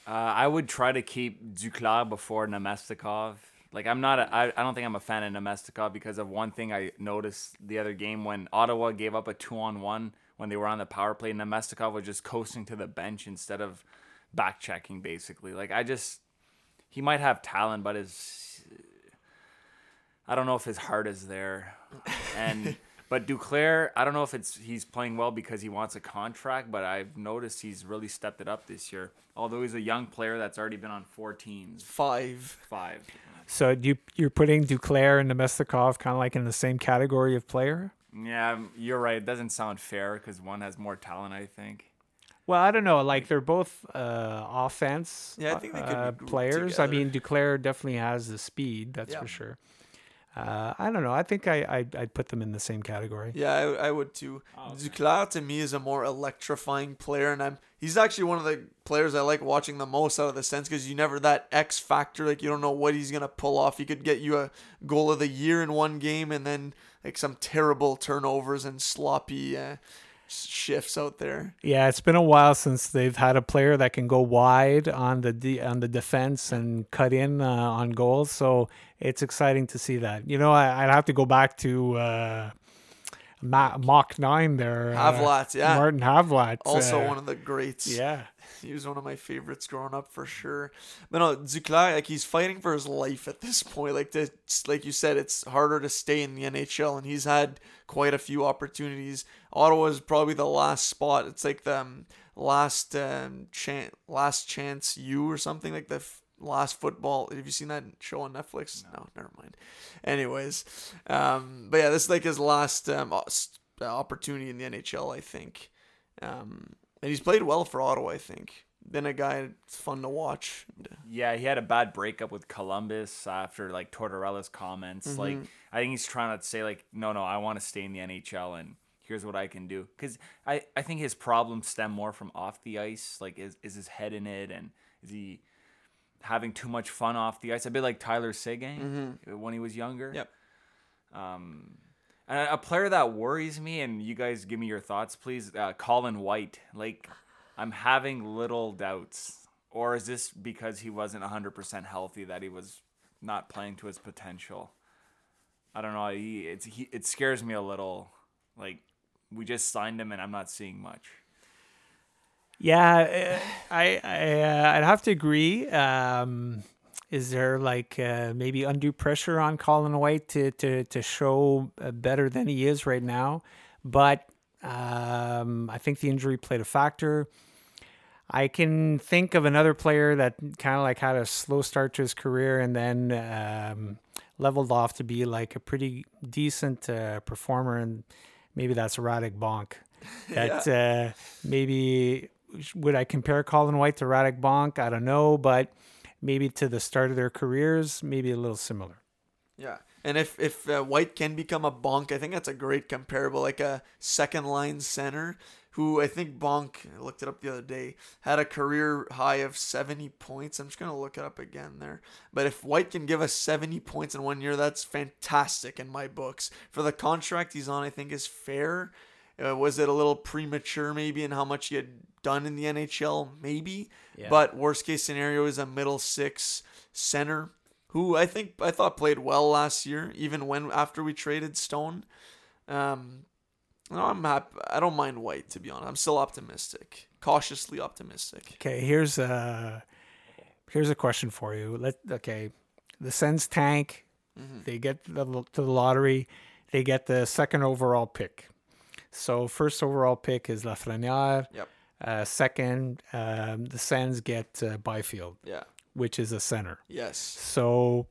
Uh, I would try to keep Duclair before Namestnikov. Like I'm not, a, I, I don't think I'm a fan of Namestnikov because of one thing I noticed the other game when Ottawa gave up a two on one when they were on the power play. Namestnikov was just coasting to the bench instead of back checking basically. Like I just, he might have talent, but his, I don't know if his heart is there, and. But Duclair, I don't know if it's he's playing well because he wants a contract, but I've noticed he's really stepped it up this year. Although he's a young player that's already been on four teams, five. five. So you, you're putting Duclair and Namestnikov kind of like in the same category of player? Yeah, um, you're right. It doesn't sound fair because one has more talent, I think. Well, I don't know. Like they're both uh, offense Yeah, I think they could be uh, grouped players. I mean, Duclair definitely has the speed. That's Yeah. for sure. Uh, I don't know. I think I I'd, I'd put them in the same category. Yeah, I, I would too. Duclair to me is a more electrifying player, and I'm he's actually one of the players I like watching the most out of the Sens because you never that X factor. Like you don't know what he's gonna pull off. He could get you a goal of the year in one game, and then like some terrible turnovers and sloppy uh, shifts out there. Yeah, it's been a while since they've had a player that can go wide on the de- on the defense and cut in uh, on goals. So it's exciting to see that. You know, I, I'd have to go back to uh, Ma- Mach nine there. uh, Havlat, yeah. Martin Havlat. Also uh, one of the greats. yeah. He was one of my favorites growing up for sure. But no, Duclair, like he's fighting for his life at this point. Like to, like you said, it's harder to stay in the NHL, and he's had quite a few opportunities. Ottawa is probably the last spot. It's like the um, last um, chance, last chance you or something like the f- last football. Have you seen that show on Netflix? No, never mind. Anyways, um, but yeah, this is like his last um, opportunity in the NHL, I think. Um, and he's played well for Ottawa, I think. Been a guy it's fun to watch. Yeah, he had a bad breakup with Columbus after like Tortorella's comments. Like, I think he's trying to say like, no, no, I want to stay in the NHL, and here's what I can do. Because I, I think his problems stem more from off the ice. Like, is, is his head in it? And is he having too much fun off the ice? A bit like Tyler Seguin when he was younger. Yep. Um, and a player that worries me, and you guys give me your thoughts, please. Uh, Colin White. Like, I'm having little doubts. Or is this because he wasn't 100% healthy that he was not playing to his potential? I don't know. He, it's, he, it scares me a little. Like, we just signed him, and I'm not seeing much. Yeah, uh, I, I uh, I'd have to agree. Um, is there like uh, maybe undue pressure on Colin White to to to show uh, better than he is right now? But um, I think the injury played a factor. I can think of another player that kind of like had a slow start to his career and then um, leveled off to be like a pretty decent uh, performer, and maybe that's Radek Bonk. That uh, maybe would I compare Colin White to Radek Bonk? I don't know, but maybe to the start of their careers, maybe a little similar. Yeah. And if if uh, White can become a Bonk, I think that's a great comparable, like a second line center who I think Bonk, I looked it up the other day, had a career high of 70 points. I'm just to look it up again there. But if White can give us 70 points in one year, that's fantastic in my books. For the contract he's on, I think is fair. Uh, was it a little premature maybe in how much he had done in the NHL? Maybe. Yeah. But worst case scenario is a middle six center who I think I thought played well last year, even when after we traded Stone. Um, no, I'm happy. I don't mind White to be honest. I'm still optimistic, cautiously optimistic. Okay, here's a here's a question for you. Let okay, the Sens tank. They get the, to the lottery. They get the second overall pick. So first overall pick is Lafreniere. Yep. Uh, second, um, the Sens get uh, Byfield, Yeah. which is a center. Yes. So,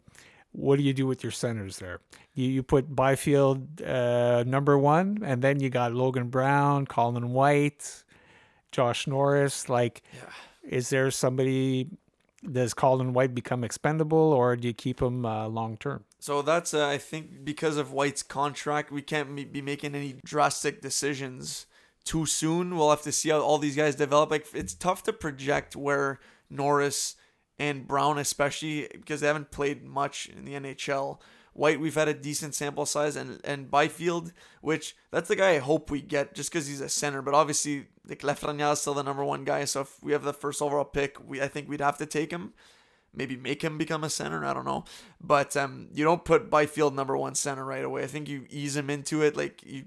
what do you do with your centers there? You, you put Byfield uh, number one, and then you got Logan Brown, Colin White, Josh Norris. Like, Yeah. is there somebody? Does Colin White become expendable, or do you keep him uh, long term? So that's uh, I think because of White's contract, we can't be making any drastic decisions too soon. We'll have to see how all these guys develop. Like it's tough to project where Norris and Brown, especially because they haven't played much in the NHL. White, we've had a decent sample size, and and Byfield, which that's the guy I hope we get just because he's a center. But obviously, like Lafreniere is still the number one guy. So if we have the first overall pick, we I think we'd have to take him maybe make him become a center. I don't know, but um, you don't put Byfield number one center right away. I think you ease him into it. Like you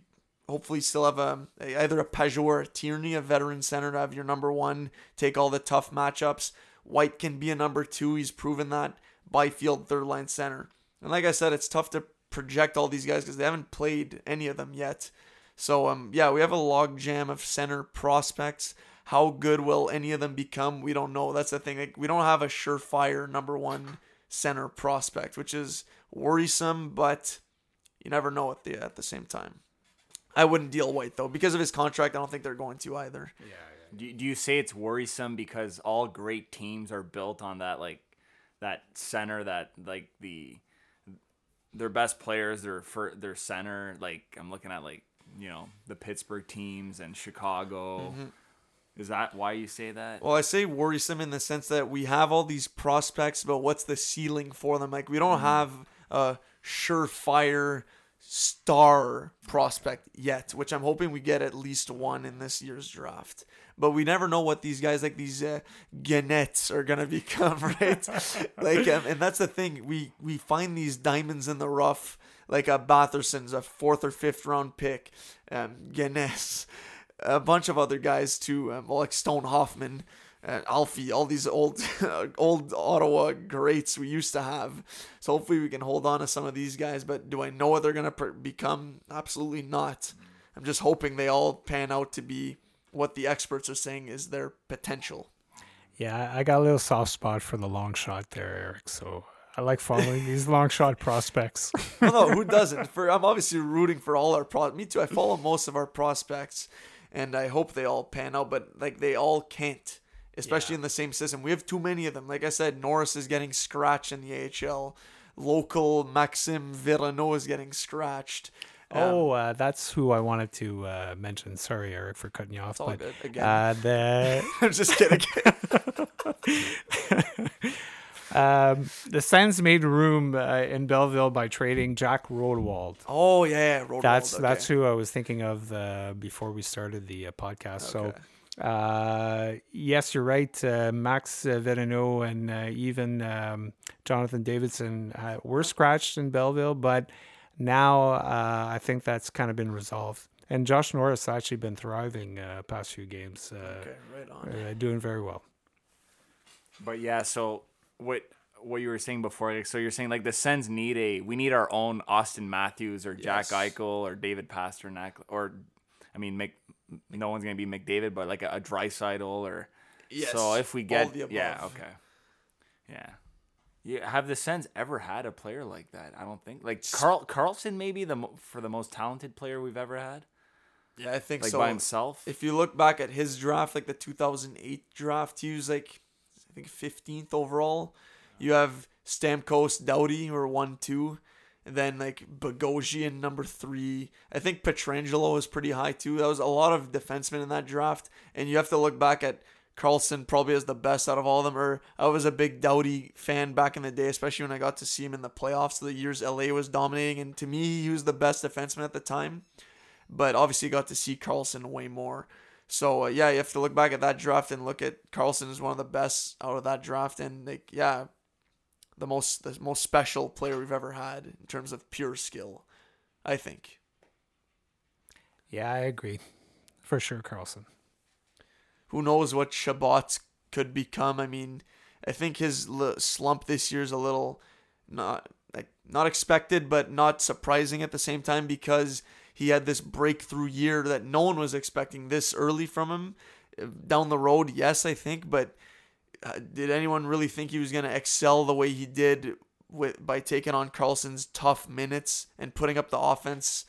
hopefully still have a either a Pageau or a Tierney, a veteran center to have your number one, take all the tough matchups. White can be a number two. He's proven that. Byfield third line center, and like I said, it's tough to project all these guys because they haven't played any of them yet. So um yeah, we have a log jam of center prospects. How good will any of them become? We don't know. That's the thing. Like we don't have a surefire number one center prospect, which is worrisome, but you never know at the at the same time. I wouldn't deal White though because of his contract. I don't think they're going to either. Yeah. Do, do you say it's worrisome because all great teams are built on that like that center that like the their best players their for their center like I'm looking at like you know the Pittsburgh teams and Chicago. Mm-hmm. Is that why you say that? Well, I say worrisome in the sense that we have all these prospects, but what's the ceiling for them? Like we don't mm-hmm. have a surefire star prospect yet, which I'm hoping we get at least one in this year's draft. But we never know what these guys like these uh, are gonna become, right? like, um, and that's the thing. We we find these diamonds in the rough, like a Batherson's a fourth or fifth round pick, um, Ganes a bunch of other guys too, um, like Stone Hoffman, uh, Alfie, all these old old Ottawa greats we used to have. So hopefully we can hold on to some of these guys. But do I know what they're gonna pr- become? Absolutely not. I'm just hoping they all pan out to be what the experts are saying is their potential. Yeah, I got a little soft spot for the long shot there, Eric. So I like following these long shot prospects. well, no, who doesn't? For I'm obviously rooting for all our pro. Me too. I follow most of our prospects, and I hope they all pan out. But like they all can't, especially Yeah. in the same system. We have too many of them. Like I said, Norris is getting scratched in the AHL. Local Maxim Veronneau is getting scratched. Oh, uh, that's who I wanted to uh, mention. Sorry, Eric, for cutting you off. But good. Again, uh, the I'm just kidding. um, the Sens made room uh, in Belleville by trading Jack Rodewald. oh yeah, Rodewald, That's okay. that's who I was thinking of uh, before we started the uh, podcast. Okay. So, uh, yes, you're right. Uh, Max uh, Veronneau and uh, even um, Jonathan Davidson uh, were scratched in Belleville, but now uh, I think that's kind of been resolved. And Josh Norris actually been thriving uh, past few games, uh, Okay, right on. uh, doing very well. But yeah, so what what you were saying before, like, so you're saying like the Sens need a we need our own Auston Matthews or Jack Yes. Eichel or David Pastrnak or I mean Mc, no one's gonna be McDavid, but like a, a Draisaitl or Yes, So if we get yeah okay yeah. Yeah, have the Sens ever had a player like that? I don't think. Like Carl Karlsson, maybe the for the most talented player we've ever had, Yeah, I think like so. by himself. If you look back at his draft, like the 2008 draft, he was like, I think 15th overall. You have Stamkos, Doughty, who are one, two, then like Bogosian number three. I think Pietrangelo was pretty high too. That was a lot of defensemen in that draft, and you have to look back at Karlsson probably as the best out of all of them. Or I was a big Doughty fan back in the day, especially when I got to see him in the playoffs. Of the years LA was dominating, and to me, he was the best defenseman at the time but obviously got to see Karlsson way more. So uh, yeah, you have to look back at that draft and look at Karlsson as one of the best out of that draft, and like yeah, the most the most special player we've ever had in terms of pure skill, I think. Yeah, I agree, for sure, Karlsson. Who knows what Chabot could become? I mean, I think his l- slump this year is a little not like not expected, but not surprising at the same time because he had this breakthrough year that no one was expecting this early from him. Down the road, yes, I think, but did anyone really think he was going to excel the way he did with by taking on Karlsson's tough minutes and putting up the offense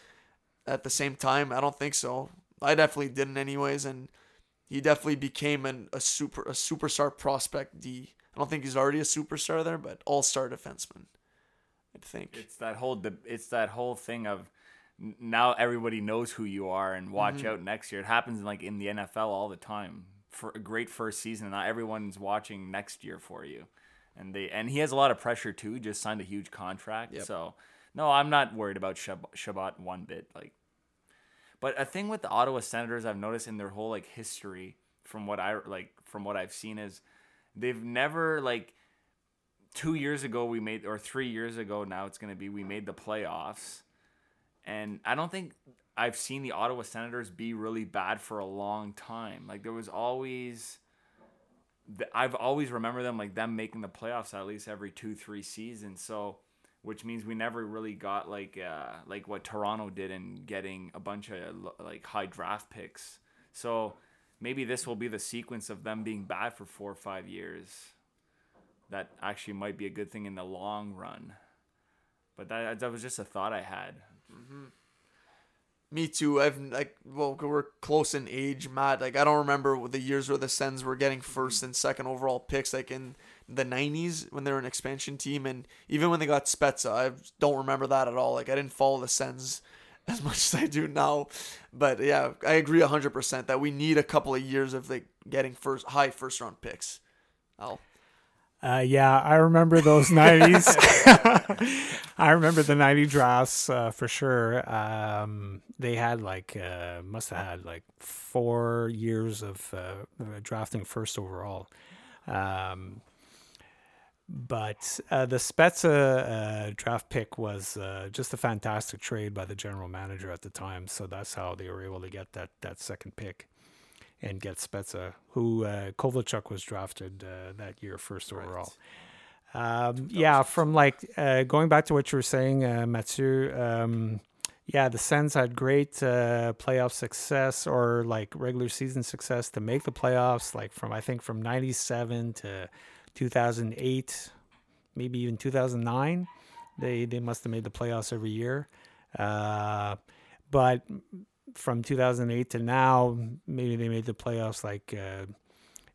at the same time? I don't think so. I definitely didn't, anyways, and he definitely became an, a super a superstar prospect D. I don't think he's already a superstar there, but all star defenseman. I think. It's that whole it's that whole thing of now everybody knows who you are and watch Mm-hmm. out next year. It happens like in the NFL all the time. For a great first season, and not everyone's watching next year for you. And they and he has a lot of pressure too. Just signed a huge contract. Yep. So, no, I'm not worried about Shab- Chabot one bit like but a thing with the Ottawa Senators I've noticed in their whole like history from what I like from what I've seen is they've never like 2 years ago we made or 3 years ago now it's going to be we made the playoffs. And I don't think I've seen the Ottawa Senators be really bad for a long time. Like there was always I've always remember them like them making the playoffs at least every 2-3 seasons. So which means we never really got like uh, like what Toronto did in getting a bunch of like high draft picks. So maybe this will be the sequence of them being bad for four or five years. That actually might be a good thing in the long run. But that that was just a thought I had. Me too. I've like well, we're close in age, Matt. Like I don't remember the years where the Sens were getting first and second overall picks, like in the '90s when they were an expansion team, and even when they got Spezza, I don't remember that at all. Like I didn't follow the Sens as much as I do now. But yeah, I agree hundred percent that we need a couple of years of like getting first high first round picks. Al. Uh, yeah, I remember those 90s. I remember the 90 drafts uh, for sure. Um, they had like, uh, must have had like four years of uh, uh, drafting first overall. Um, but uh, the Spezza uh, draft pick was uh, just a fantastic trade by the general manager at the time. So that's how they were able to get that, that second pick and get Spezza, who uh, Kovalchuk was drafted uh, that year first overall. Um, yeah, from like uh, going back to what you were saying, uh, Mathieu. Um, yeah, the Sens had great uh, playoff success or like regular season success to make the playoffs, like from I think from '97 to 2008, maybe even 2009. They they must have made the playoffs every year. Uh, but from 2008 to now, maybe they made the playoffs like uh,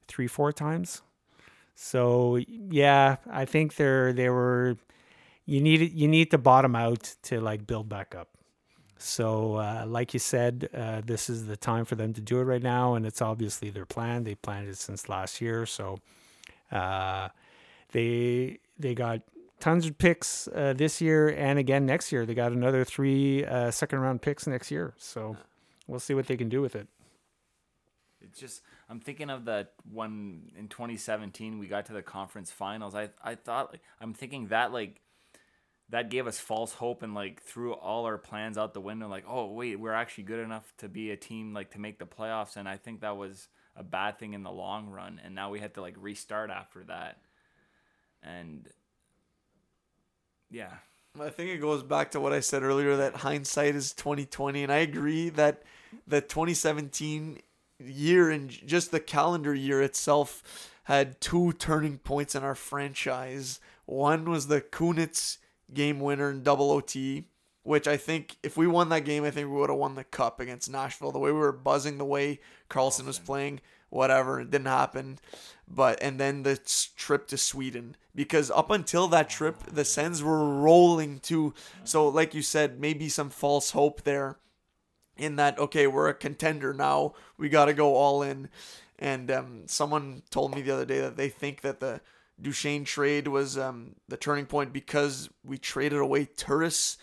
three, four times. So yeah, I think they're they were. You need you need to bottom out to like build back up. So, uh, like you said, uh, this is the time for them to do it right now, and it's obviously their plan. They planned it since last year, so uh, they they got tons of picks uh, this year and again next year. They got another three uh, second round picks next year, so we'll see what they can do with it. It's just I'm thinking of the one in 2017 we got to the conference finals. I I thought like, I'm thinking that like that gave us false hope and like threw all our plans out the window. Like oh wait we're actually good enough to be a team like to make the playoffs. And I think that was a bad thing in the long run. And now we had to like restart after that. And yeah, I think it goes back to what I said earlier that hindsight is 2020 and I agree that the 2017 year and just the calendar year itself had two turning points in our franchise. One was the Kunitz game winner in double OT, which I think if we won that game, I think we would have won the cup against Nashville. The way we were buzzing, the way Karlsson was playing, whatever, it didn't happen. But and then the trip to Sweden because up until that trip, the Sens were rolling too. So like you said, maybe some false hope there in that okay we're a contender now we got to go all in and um, someone told me the other day that they think that the Duchene trade was um, the turning point because we traded away Turris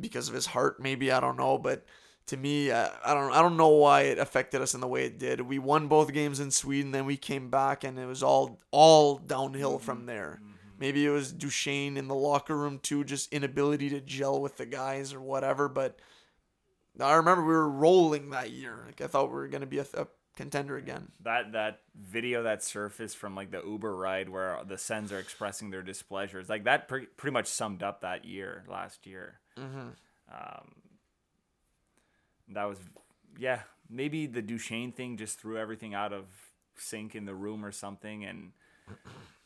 because of his heart maybe I don't know but to me uh, I don't I don't know why it affected us in the way it did we won both games in Sweden then we came back and it was all all downhill from there maybe it was Duchene in the locker room too just inability to gel with the guys or whatever but I remember we were rolling that year. Like I thought we were gonna be a, a contender again. that that video that surfaced from like the Uber ride where the Sens are expressing their displeasure. It's like that pre- pretty much summed up that year last year. Mm-hmm. Um, that was yeah maybe the Duchene thing just threw everything out of sync in the room or something and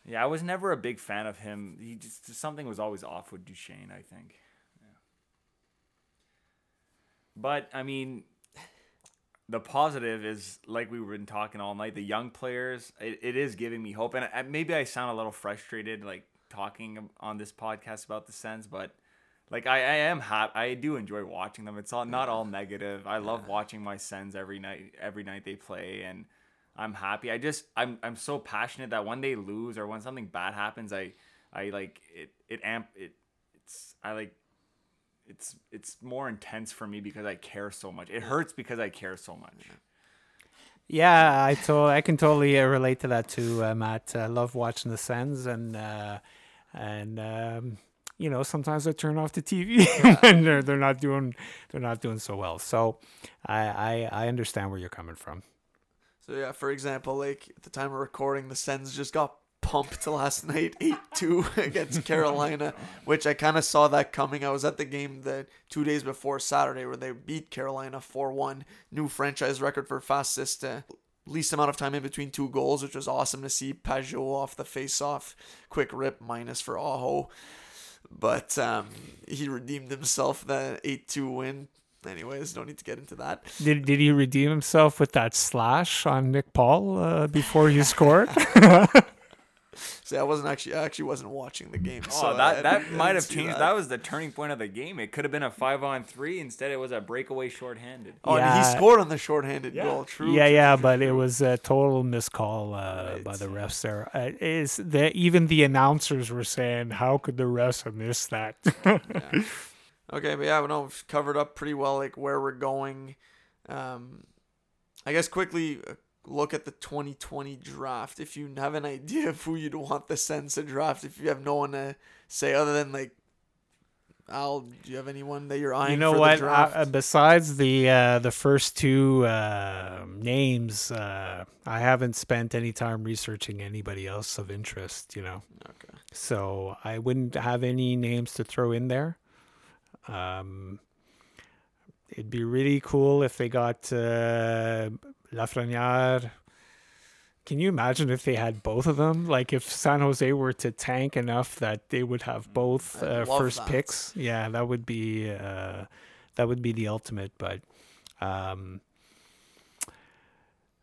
yeah I was never a big fan of him. He just something was always off with Duchene. I think. But I mean, the positive is like we've been talking all night. The young players, it, it is giving me hope, and I, maybe I sound a little frustrated, like talking on this podcast about the Sens, but like I, I am happy. I do enjoy watching them. It's all not all negative. I love watching my Sens every night. Every night they play, and I'm happy. I just I'm I'm so passionate that when they lose or when something bad happens, I I like it. It amp it. It's I like it's it's more intense for me because I care so much. It hurts because I care so much. Yeah, I told I can totally uh, relate to that too, uh, Matt. I love watching the Sens, and uh, and um, you know sometimes I turn off the TV when they're they're not doing they're not doing so well. So I, I I understand where you're coming from. So yeah, for example, like at the time of recording, the Sens just got pumped last night, eight two against Carolina, which I kind of saw that coming. I was at the game the two days before Saturday where they beat Carolina four one, new franchise record for fastest. Uh, Least amount of time in between two goals, which was awesome to see. Pageau off the face-off, quick rip minus for Aho, but um, he redeemed himself that eight-two win. Anyways, don't need to get into that. Did did he redeem himself with that slash on Nick Paul uh, before he scored? See, I wasn't actually I actually wasn't watching the game. so Oh, I that that might have changed. That. was the turning point of the game. It could have been a five on three. Instead, it was a breakaway shorthanded. Oh, and he scored on the shorthanded Yeah. goal. True. yeah, true, yeah, true, but true. it was a total miscall uh, by the refs there. Uh, is that even the announcers were saying, "How could the refs have missed that?" Okay, but yeah, no, we've covered up pretty well like where we're going. Um, I guess quickly uh, look at the 2020 draft. If you have an idea of who you'd want the Sens to draft, if you have no one to say other than like Al, do you have anyone that you're eyeing? you know for what? The draft? Uh, besides the uh, the first two uh, names, uh, I haven't spent any time researching anybody else of interest. You know, okay. so I wouldn't have any names to throw in there. Um, it'd be really cool if they got uh, Lafreniere. Can you imagine if they had both of them? Like if San Jose were to tank enough that they would have both uh, first that. picks? Yeah, that would be uh, that would be the ultimate. But um,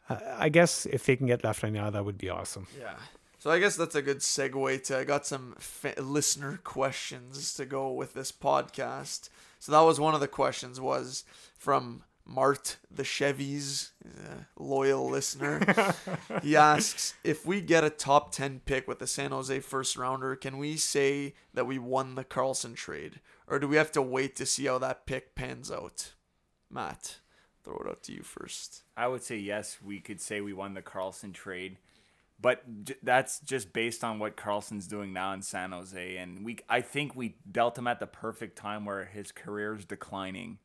I guess if they can get Lafreniere, that would be awesome. Yeah. So I guess that's a good segue to I got some fa- listener questions to go with this podcast. So that was one of the questions was from Mart the Chevys, uh, loyal listener. he asks if we get a top 10 pick with the San Jose first rounder, can we say that we won the Karlsson trade? Or do we have to wait to see how that pick pans out? Matt, throw it out to you first. I would say yes. We could say we won the Karlsson trade, but j- that's just based on what Karlsson's doing now in San Jose, and we I think we dealt him at the perfect time where his career is declining.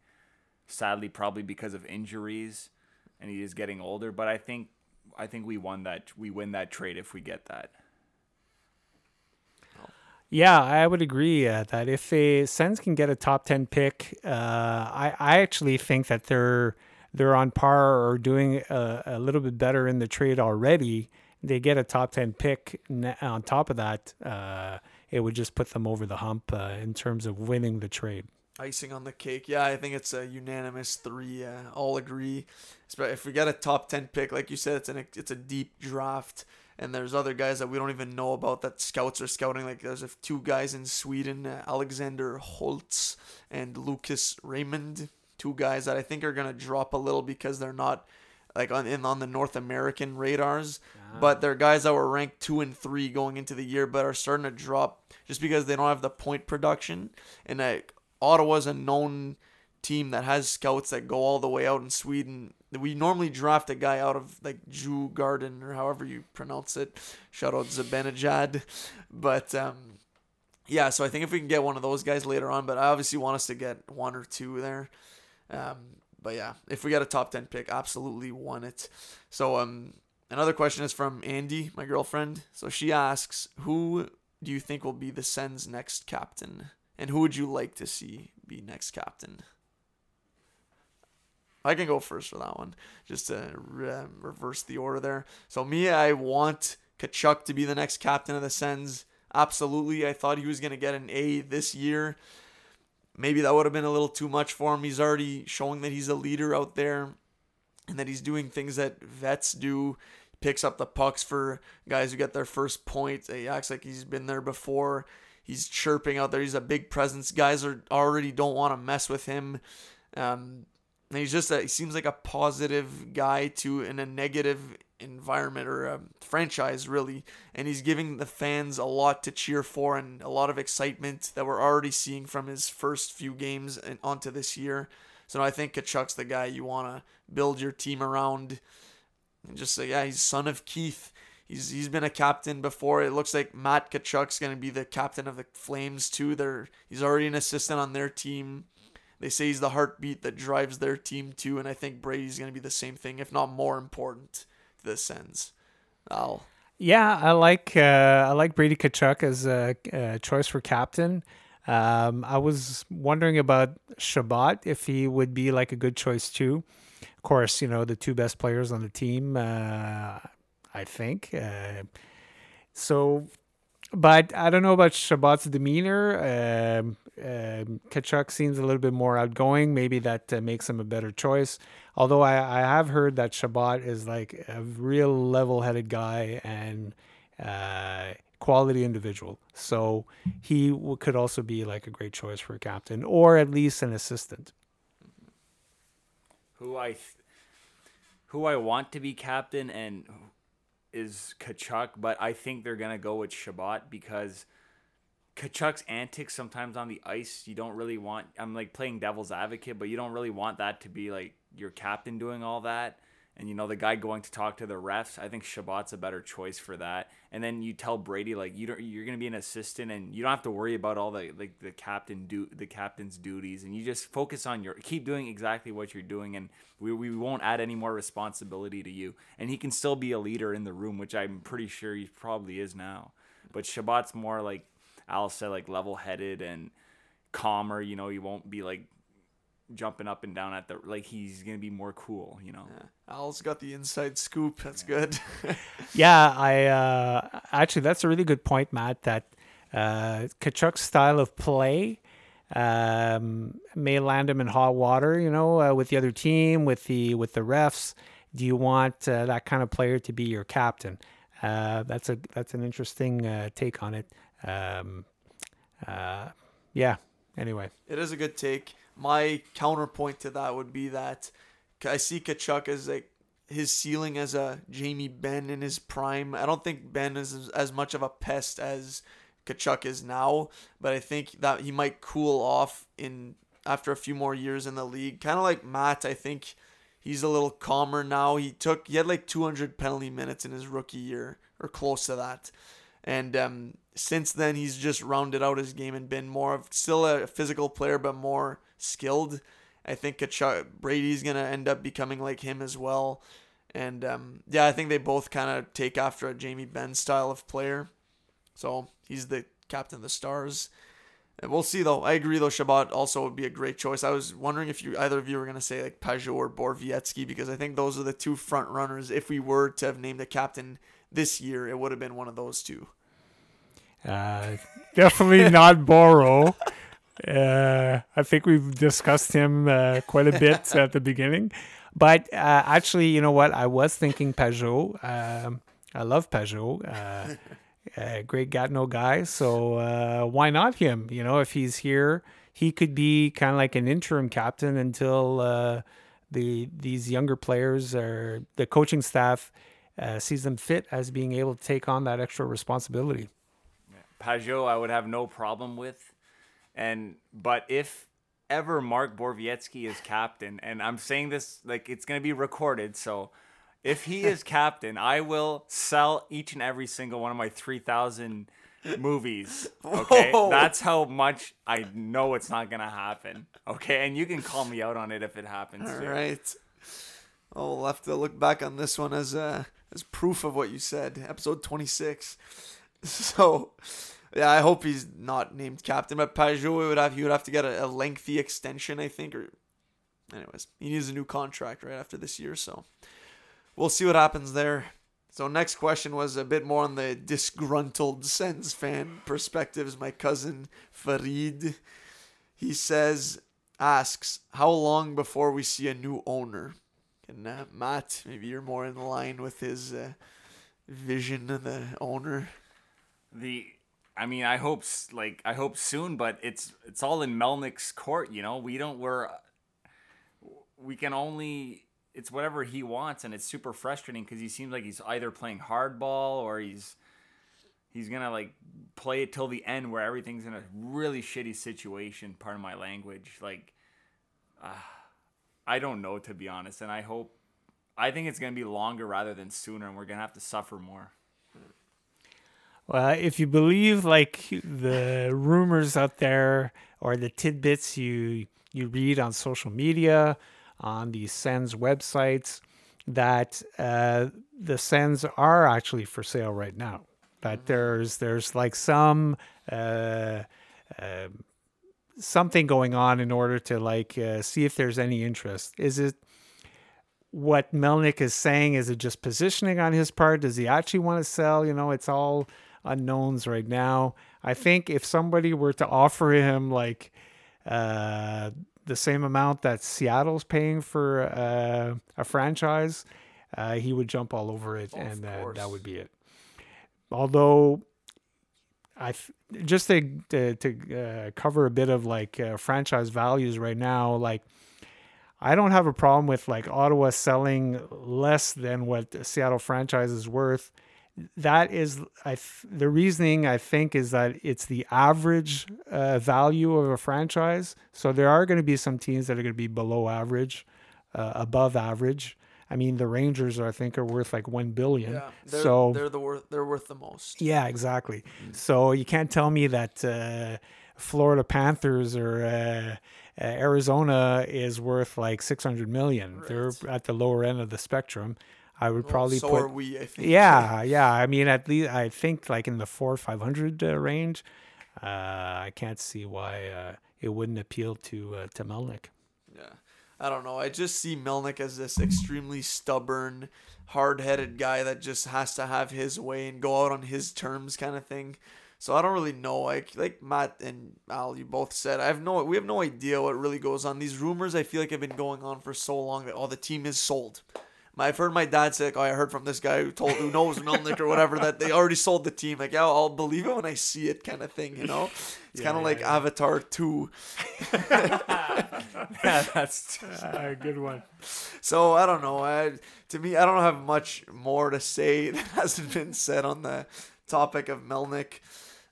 Sadly, probably because of injuries, and he is getting older. But I think I think we won that. We win that trade if we get that. Yeah, I would agree uh, that if a Sens can get a top ten pick, uh, I I actually think that they're they're on par or doing a, a little bit better in the trade already. They get a top ten pick on top of that, uh, it would just put them over the hump uh, in terms of winning the trade. Icing on the cake. Yeah, I think it's a unanimous three. Uh, all agree. If we get a top ten pick, like you said, it's an it's a deep draft, and there's other guys that we don't even know about that scouts are scouting. Like there's two guys in Sweden, uh, Alexander Holtz and Lucas Raymond, two guys that I think are gonna drop a little because they're not like on in on the North American radars, but they're guys that were ranked two and three going into the year, but are starting to drop just because they don't have the point production. And like Ottawa's a known team that has scouts that go all the way out in Sweden. We normally draft a guy out of like Jew Garden or however you pronounce it. Shout out Zibanejad, but um, yeah. So I think if we can get one of those guys later on, but I obviously want us to get one or two there. Um, but yeah, if we get a top ten pick, absolutely won it. So um, another question is from Andy, my girlfriend. So she asks, who do you think will be the Sens' next captain, and who would you like to see be next captain? I can go first for that one, just to re- um, reverse the order there. So me, I want Tkachuk to be the next captain of the Sens. Absolutely, I thought he was gonna get an A this year. Maybe that would have been a little too much for him. He's already showing that he's a leader out there, and that he's doing things that vets do. Picks up the pucks for guys who get their first point. He acts like he's been there before. He's chirping out there. He's a big presence. Guys are already don't want to mess with him. Um, and he's just a, he seems like a positive guy to in a negative environment or a franchise really and he's giving the fans a lot to cheer for and a lot of excitement that we're already seeing from his first few games and onto this year so I think Tkachuk's the guy you want to build your team around and just say yeah he's son of Keith he's he's been a captain before it looks like Matt Tkachuk's going to be the captain of the Flames too they're he's already an assistant on their team they say he's the heartbeat that drives their team too, and I think Brady's going to be the same thing, if not more important, to the Sens. I'll Yeah, I like uh, I like Brady Tkachuk as a, a choice for captain. Um, I was wondering about Chabot if he would be like a good choice too. Of course, you know the two best players on the team. Uh, I think uh, so, but I don't know about Chabot's demeanor. Um, um, Tkachuk seems a little bit more outgoing. Maybe that uh, makes him a better choice. Although I, I have heard that Chabot is like a real level-headed guy and uh, quality individual. So he w- could also be like a great choice for a captain or at least an assistant. Who I, th- who I want to be captain and is Tkachuk, but I think they're gonna go with Chabot because Tkachuk's antics sometimes on the ice, you don't really want. I'm like playing devil's advocate, but you don't really want that to be like your captain doing all that. And you know the guy going to talk to the refs. I think Chabot's a better choice for that. And then you tell Brady like you don't, you're gonna be an assistant, and you don't have to worry about all the like the captain do the captain's duties, and you just focus on your keep doing exactly what you're doing, and we, we won't add any more responsibility to you. And he can still be a leader in the room, which I'm pretty sure he probably is now. But Chabot's more like Al said, like level headed and calmer. You know, he won't be like jumping up and down at the like he's gonna be more cool. You know. yeah. Al's got the inside scoop. That's good. Yeah, I uh, actually that's a really good point, Matt. That uh, Tkachuk's style of play um, may land him in hot water. You know, uh, with the other team, with the with the refs. Do you want uh, that kind of player to be your captain? Uh, that's a that's an interesting uh, take on it. Um, uh, yeah. Anyway, it is a good take. My counterpoint to that would be that I see Tkachuk as like his ceiling as a Jamie Benn in his prime. I don't think Benn is as much of a pest as Tkachuk is now, but I think that he might cool off in after a few more years in the league. Kind of like Matt, I think he's a little calmer now. He took he had like 200 penalty minutes in his rookie year or close to that. And um, since then, he's just rounded out his game and been more of still a physical player, but more skilled. I think Tkachuk, Brady's gonna end up becoming like him as well. And um, yeah, I think they both kind of take after a Jamie Benn style of player. So he's the captain of the Stars. And we'll see though. I agree though. Chabot also would be a great choice. I was wondering if you either of you were gonna say like Pageau or Borowiecki because I think those are the two front runners. If we were to have named a captain this year, it would have been one of those two. Uh, definitely not Boro. Uh, I think we've discussed him uh, quite a bit at the beginning. But uh, actually, you know what? I was thinking Pageau. Um, I love Pageau. Uh, a great Gatineau guy. So uh, why not him? You know, if he's here, he could be kind of like an interim captain until uh, the these younger players or the coaching staff sees them fit as being able to take on that extra responsibility. Pageau, I would have no problem with, and but if ever Mark Borowiecki is captain, and I'm saying this like it's gonna be recorded, so if he is captain, I will sell each and every single one of my three thousand movies. Okay, Whoa. that's how much I know it's not gonna happen. Okay, and you can call me out on it if it happens. All too. right. Oh, we'll have to look back on this one as uh, as proof of what you said. Episode twenty six. So, yeah, I hope he's not named captain. But Pageau would have he would have to get a, a lengthy extension, I think. Or, anyways, he needs a new contract right after this year. So, we'll see what happens there. So next question was a bit more on the disgruntled Sens fan perspectives. My cousin Farid, he says, asks, how long before we see a new owner? And uh, Matt, maybe you're more in line with his uh, vision of the owner. The, I mean, I hope like I hope soon, but it's it's all in Melnyk's court. You know, we don't we're we can only it's whatever he wants, and it's super frustrating because he seems like he's either playing hardball or he's he's gonna like play it till the end where everything's in a really shitty situation. Part of my language, like, uh, I don't know to be honest, and I hope. I think it's gonna be longer rather than sooner, and we're gonna have to suffer more. Well, if you believe like the rumors out there or the tidbits you you read on social media, on the Sens websites that uh, the Sens are actually for sale right now. That mm-hmm. there's there's like some uh, uh, something going on in order to like uh, see if there's any interest. Is it what Melnyk is saying? Is it just positioning on his part? Does he actually want to sell? You know, it's all unknowns right now. I think if somebody were to offer him like uh, the same amount that Seattle's paying for uh, a franchise, uh, he would jump all over it, oh, and uh, that would be it. Although, I th- just to to, to uh, cover a bit of like uh, franchise values right now, like. I don't have a problem with like Ottawa selling less than what Seattle franchise is worth that is I th- the reasoning I think is that it's the average uh, value of a franchise. So there are going to be some teams that are going to be below average, uh, above average. I mean, the Rangers are, I think are worth like one billion. Yeah, they're, so they're the worth they're worth the most. Yeah, exactly. So you can't tell me that uh, Florida Panthers or uh, uh, Arizona is worth like six hundred million. Right. They're at the lower end of the spectrum. I would probably so put. we. I think. Yeah, yeah. I mean, at least I think like in the four five hundred uh, range. Uh, I can't see why uh, it wouldn't appeal to uh, to Melnyk. Yeah, I don't know. I just see Melnyk as this extremely stubborn, hard-headed guy that just has to have his way and go out on his terms, kind of thing. So I don't really know. Like like Matt and Al, you both said, I have no. We have no idea what really goes on. These rumors, I feel like, have been going on for so long that all oh, the team is sold I've heard my dad say, like, "Oh, I heard from this guy who told who knows Melnyk or whatever that they already sold the team." Like, yeah, I'll believe it when I see it, kind of thing. You know, it's Yeah, kind of yeah, like yeah. Avatar Two. yeah, that's Uh, good one. So I don't know. I, to me, I don't have much more to say that hasn't been said on the topic of Melnyk.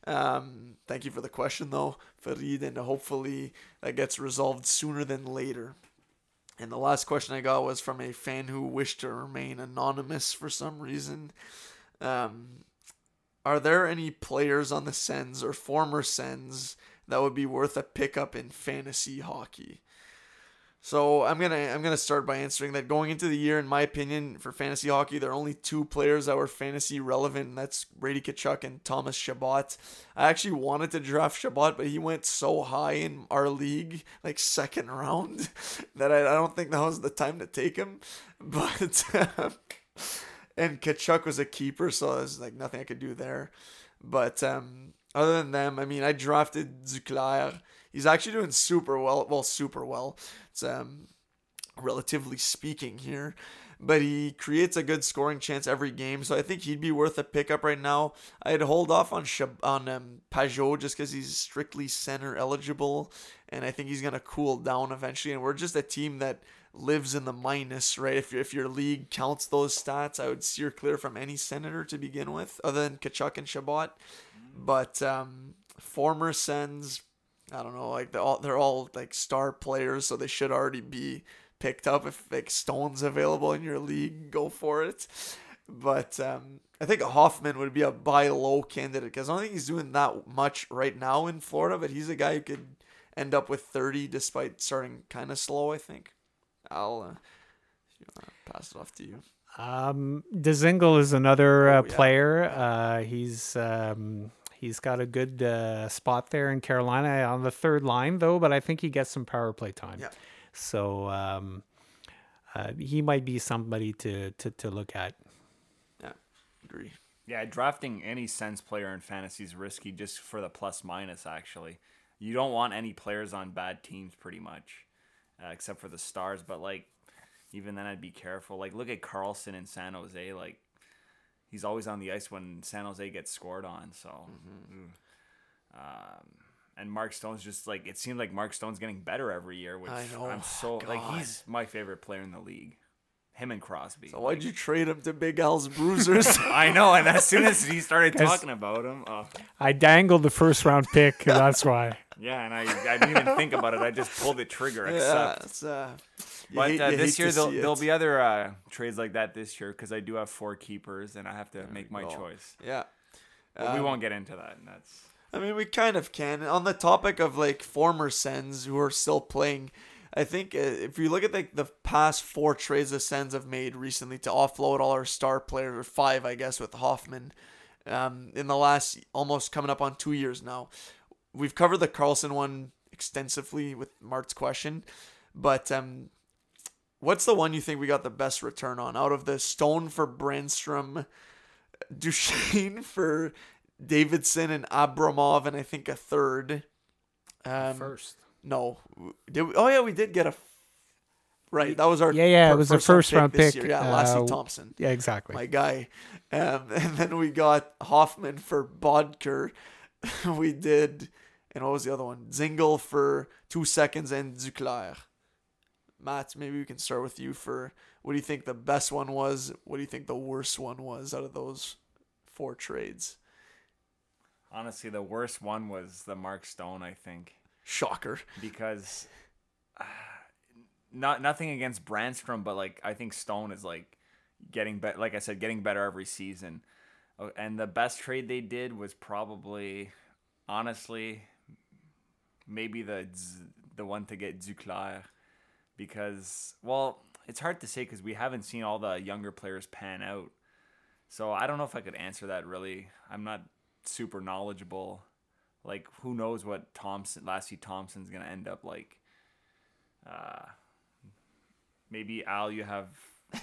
Um, thank you for the question, though, Farid, and hopefully that gets resolved sooner than later. And the last question I got was from a fan who wished to remain anonymous for some reason. Um, are there any players on the Sens or former Sens that would be worth a pickup in fantasy hockey? So I'm gonna I'm gonna start by answering that going into the year, in my opinion, for fantasy hockey, there are only two players that were fantasy relevant, and that's Brady Tkachuk and Thomas Chabot. I actually wanted to draft Chabot, but he went so high in our league, like second round, that I, I don't think that was the time to take him. But and Tkachuk was a keeper, so there's like nothing I could do there. But um, other than them, I mean, I drafted Duclair. He's actually doing super well. Well, super well. It's um, relatively speaking here, but he creates a good scoring chance every game. So I think he'd be worth a pickup right now. I'd hold off on Shab- on um, Pageau just because he's strictly center eligible, and I think he's gonna cool down eventually. And we're just a team that lives in the minus, right? If if your league counts those stats, I would steer clear from any senator to begin with, other than Tkachuk and Chabot. But um, former Sens, I don't know, like they're all they're all like star players, so they should already be picked up. If like Stone's available in your league, go for it. But um, I think Hoffman would be a buy low candidate because I don't think he's doing that much right now in Florida. But he's a guy who could end up with 30 despite starting kind of slow. I think. I'll uh, if you wanna pass it off to you. Um, Dzingel is another uh, Oh, yeah. player. Uh, he's um, he's got a good uh, spot there in Carolina on the third line, though. But I think he gets some power play time. Yeah. So um, uh, he might be somebody to to, to look at. Yeah, agree. Yeah, drafting any sense player in fantasy is risky just for the plus minus. Actually, you don't want any players on bad teams, pretty much, uh, except for the stars. But like, even then, I'd be careful. Like, look at Karlsson in San Jose. Like, he's always on the ice when San Jose gets scored on. So, ooh. um, and Mark Stone's just like it seemed like Mark Stone's getting better every year, which I know. I'm so like he's my favorite player in the league. Him and Crosby. So why'd you trade him to Big Al's Bruisers? I know, and as soon as he started talking about him, uh, I dangled the first round pick. that's why. yeah, and I, I didn't even think about it. I just pulled the trigger. yeah, Except, it's, uh, you but hate- uh, this year there'll, there'll be other uh, trades like that this year because I do have four keepers and I have to make my go. choice. Yeah. But we Um, won't get into that. And that's I mean, we kind of can. On the topic of like former Sens who are still playing, I think uh, if you look at like the past four trades the Sens have made recently to offload all our star players, or five, I guess, with Hoffman, um, in the last almost coming up on two years now. We've covered the Karlsson one extensively with Mart's question, but um, what's the one you think we got the best return on out of the Stone for Brännström, Duchene for Davidsson and Abramov, and I think a third. Um, first. No, did we, oh yeah, we did get a. Right, that was our Yeah, yeah, it was a first round pick, year. Yeah, Lassi uh, Thomson, Yeah, exactly. my guy, um, and then we got Hoffman for Boedker. we did, and what was the other one? Dzingel for two seconds and Duclair. Matt, maybe we can start with you for what do you think the best one was? What do you think the worst one was out of those four trades? honestly the worst one was the Mark Stone. I think Shocker. because uh, not nothing against Brännström, but like I think Stone is like getting better. Like I said, getting better every season. Uh, And the best trade they did was probably, honestly, maybe the the one to get Duclair, because well, it's hard to say because we haven't seen all the younger players pan out. So I don't know if I could answer that really. I'm not super knowledgeable. Like who knows what Thomson, Lassi Thomson's gonna end up like. Uh, maybe Al, you have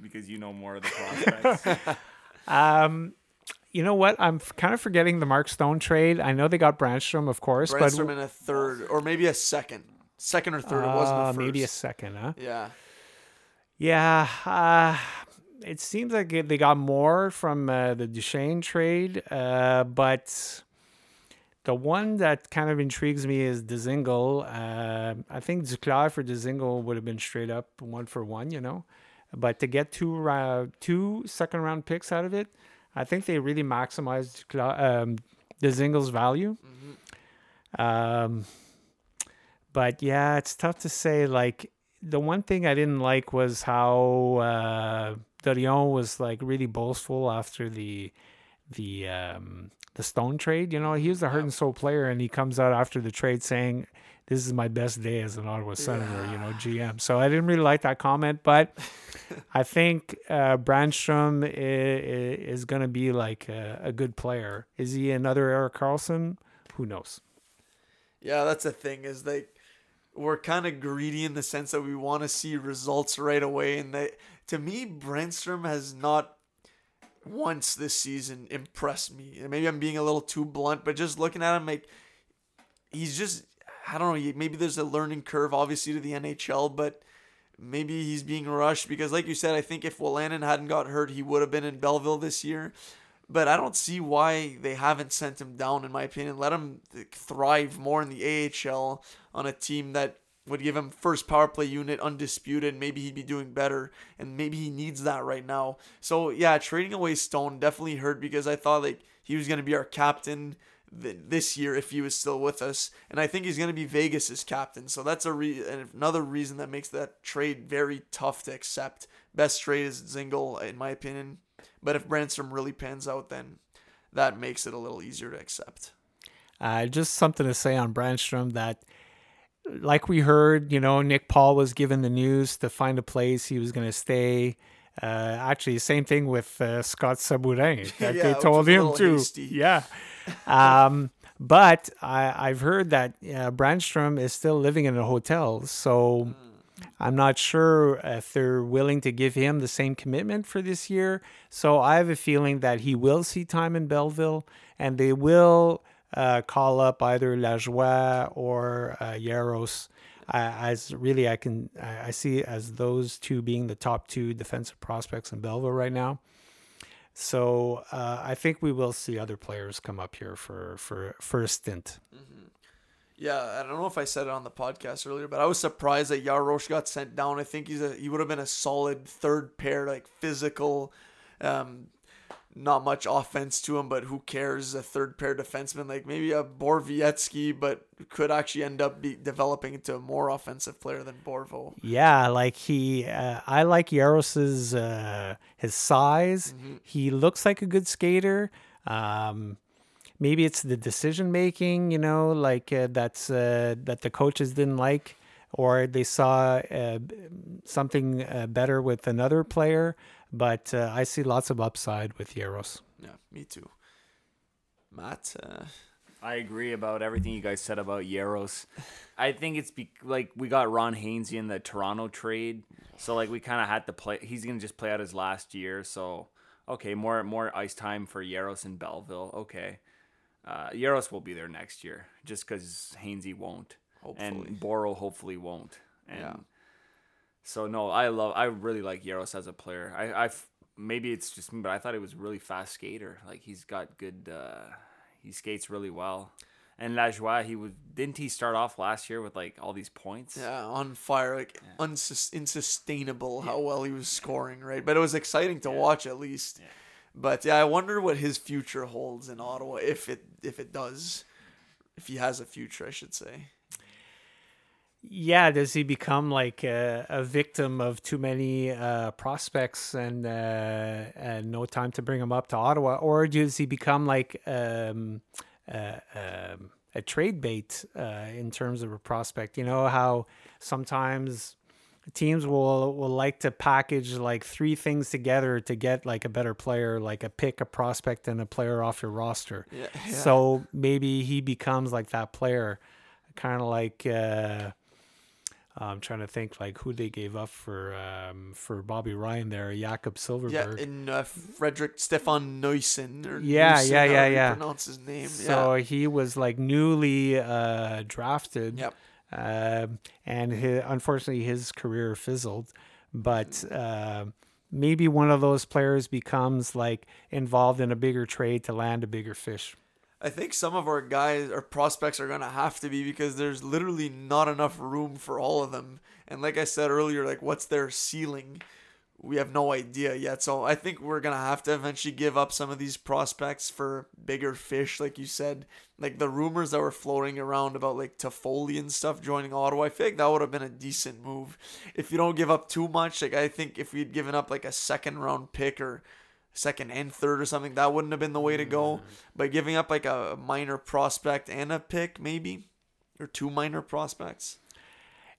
because you know more of the prospects. Um, you know what? I'm f- kind of forgetting the Mark Stone trade. I know they got Brännström, of course, Brännström but in a third, or maybe a second, second or third. it wasn't uh, first. maybe a second, huh? Yeah, Yeah, uh, it seems like it- they got more from uh, the Duchene trade, uh, but the one that kind of intrigues me is Dzingel. Uh, I think Duclair for Dzingel would have been straight up one for one, you know. But to get two two second round picks out of it, I think they really maximized Duclair, um, Dzingel's value. Um, but yeah, it's tough to say. Like the one thing I didn't like was how uh, Dorion was like really boastful after the the um, the Stone trade. You know, he was a heart and soul player, and he comes out after the trade saying, "This is my best day as an Ottawa Senator." You know, GM. So I didn't really like that comment, but I think uh, Brännström is, is going to be like a, a good player. Is he another Erik Karlsson? Who knows? Yeah, that's the thing is like we're kind of greedy in the sense that we want to see results right away, and that to me, Brännström has not once this season impressed me. And maybe I'm being a little too blunt, but just looking at him, like he's just I don't know. Maybe there's a learning curve, obviously, to the NHL, but maybe he's being rushed because, like you said, I think if Wolanin hadn't got hurt, he would have been in Belleville this year. But I don't see why they haven't sent him down, in my opinion. Let him thrive more in the AHL on a team that would give him first power play unit undisputed. Maybe he'd be doing better, and maybe he needs that right now. So yeah, trading away Stone definitely hurt because I thought like he was gonna be our captain th- this year if he was still with us, and I think he's gonna be Vegas's captain. So that's a re- another reason that makes that trade very tough to accept. Best trade is Dzingel in my opinion, but if Brännström really pans out, then that makes it a little easier to accept. Uh, just something to say on Brännström that, like we heard, you know, Nick Paul was given the news to find a place he was going to stay. Uh, actually, same thing with uh, Scott Sabourin. That Yeah, they told him too. hasty. Yeah. Um, but I, I've heard that uh, Brännström is still living in a hotel, so I'm not sure if they're willing to give him the same commitment for this year. So I have a feeling that he will see time in Belleville, and they will uh, call up either Lajoie or uh, Jaros. Uh, as really, I can I see as those two being the top two defensive prospects in Belleville right now. So uh, I think we will see other players come up here for for for a stint. Yeah, I don't know if I said it on the podcast earlier, but I was surprised that Jaros got sent down. I think he's a he would have been a solid third pair, like physical, um, not much offense to him, but who cares? A third pair defenseman, like maybe a Borowiecki, but could actually end up be developing into a more offensive player than Borvo. Yeah, like he, uh, I like Jaros's uh, his size. He looks like a good skater. Um, maybe it's the decision making, you know, like uh, that's uh, that the coaches didn't like, or they saw uh, something uh, better with another player. But uh, I see lots of upside with Jaros. Yeah, me too. Matt, uh, I agree about everything you guys said about Jaros. I think it's be- like we got Ron Hainsey in the Toronto trade, so like we kind of had to play. He's gonna just play out his last year, so okay, more more ice time for Jaros in Belleville. Okay, uh, Jaros will be there next year, just because Hainsey won't, Hopefully. and Boro hopefully won't. And Yeah. So no, I love. I really like Jaros as a player. I, I, maybe it's just me, but I thought he was a really fast skater. Like he's got good. Uh, he skates really well. And Lajoie, he was didn't he start off last year with like all these points? yeah, on fire, like unsus- insustainable how well he was scoring, right? But it was exciting to watch at least. But yeah, I wonder what his future holds in Ottawa if it if it does, if he has a future, I should say. Yeah, does he become like a, a victim of too many uh, prospects and, uh, and no time to bring him up to Ottawa, or does he become like um, uh, um, a trade bait uh, in terms of a prospect? You know how sometimes teams will will like to package like three things together to get like a better player, like a pick, a prospect, and a player off your roster. Yeah, yeah. So maybe he becomes like that player, kind of like. Uh, I'm trying to think like who they gave up for um, for Bobby Ryan there, Jakob Yeah, Silfverberg. in uh, Frederick Stefan Noesen or Yeah, Noesen, yeah, yeah, yeah. Pronounce his name. so yeah. he was like newly uh, drafted. Yep. Um, and hi unfortunately his career fizzled. but uh, maybe one of those players becomes like involved in a bigger trade to land a bigger fish. I think some of our guys or prospects are gonna have to be because there's literally not enough room for all of them. And like I said earlier, like what's their ceiling? We have no idea yet. So I think we're gonna have to eventually give up some of these prospects for bigger fish, like you said. Like the rumors that were floating around about like Toffoli and stuff joining Ottawa, I feel like that would have been a decent move. If you don't give up too much, like I think if we'd given up like a second round pick or second and third or something, that wouldn't have been the way to go. Mm-hmm. But giving up like a minor prospect and a pick, maybe, or two minor prospects.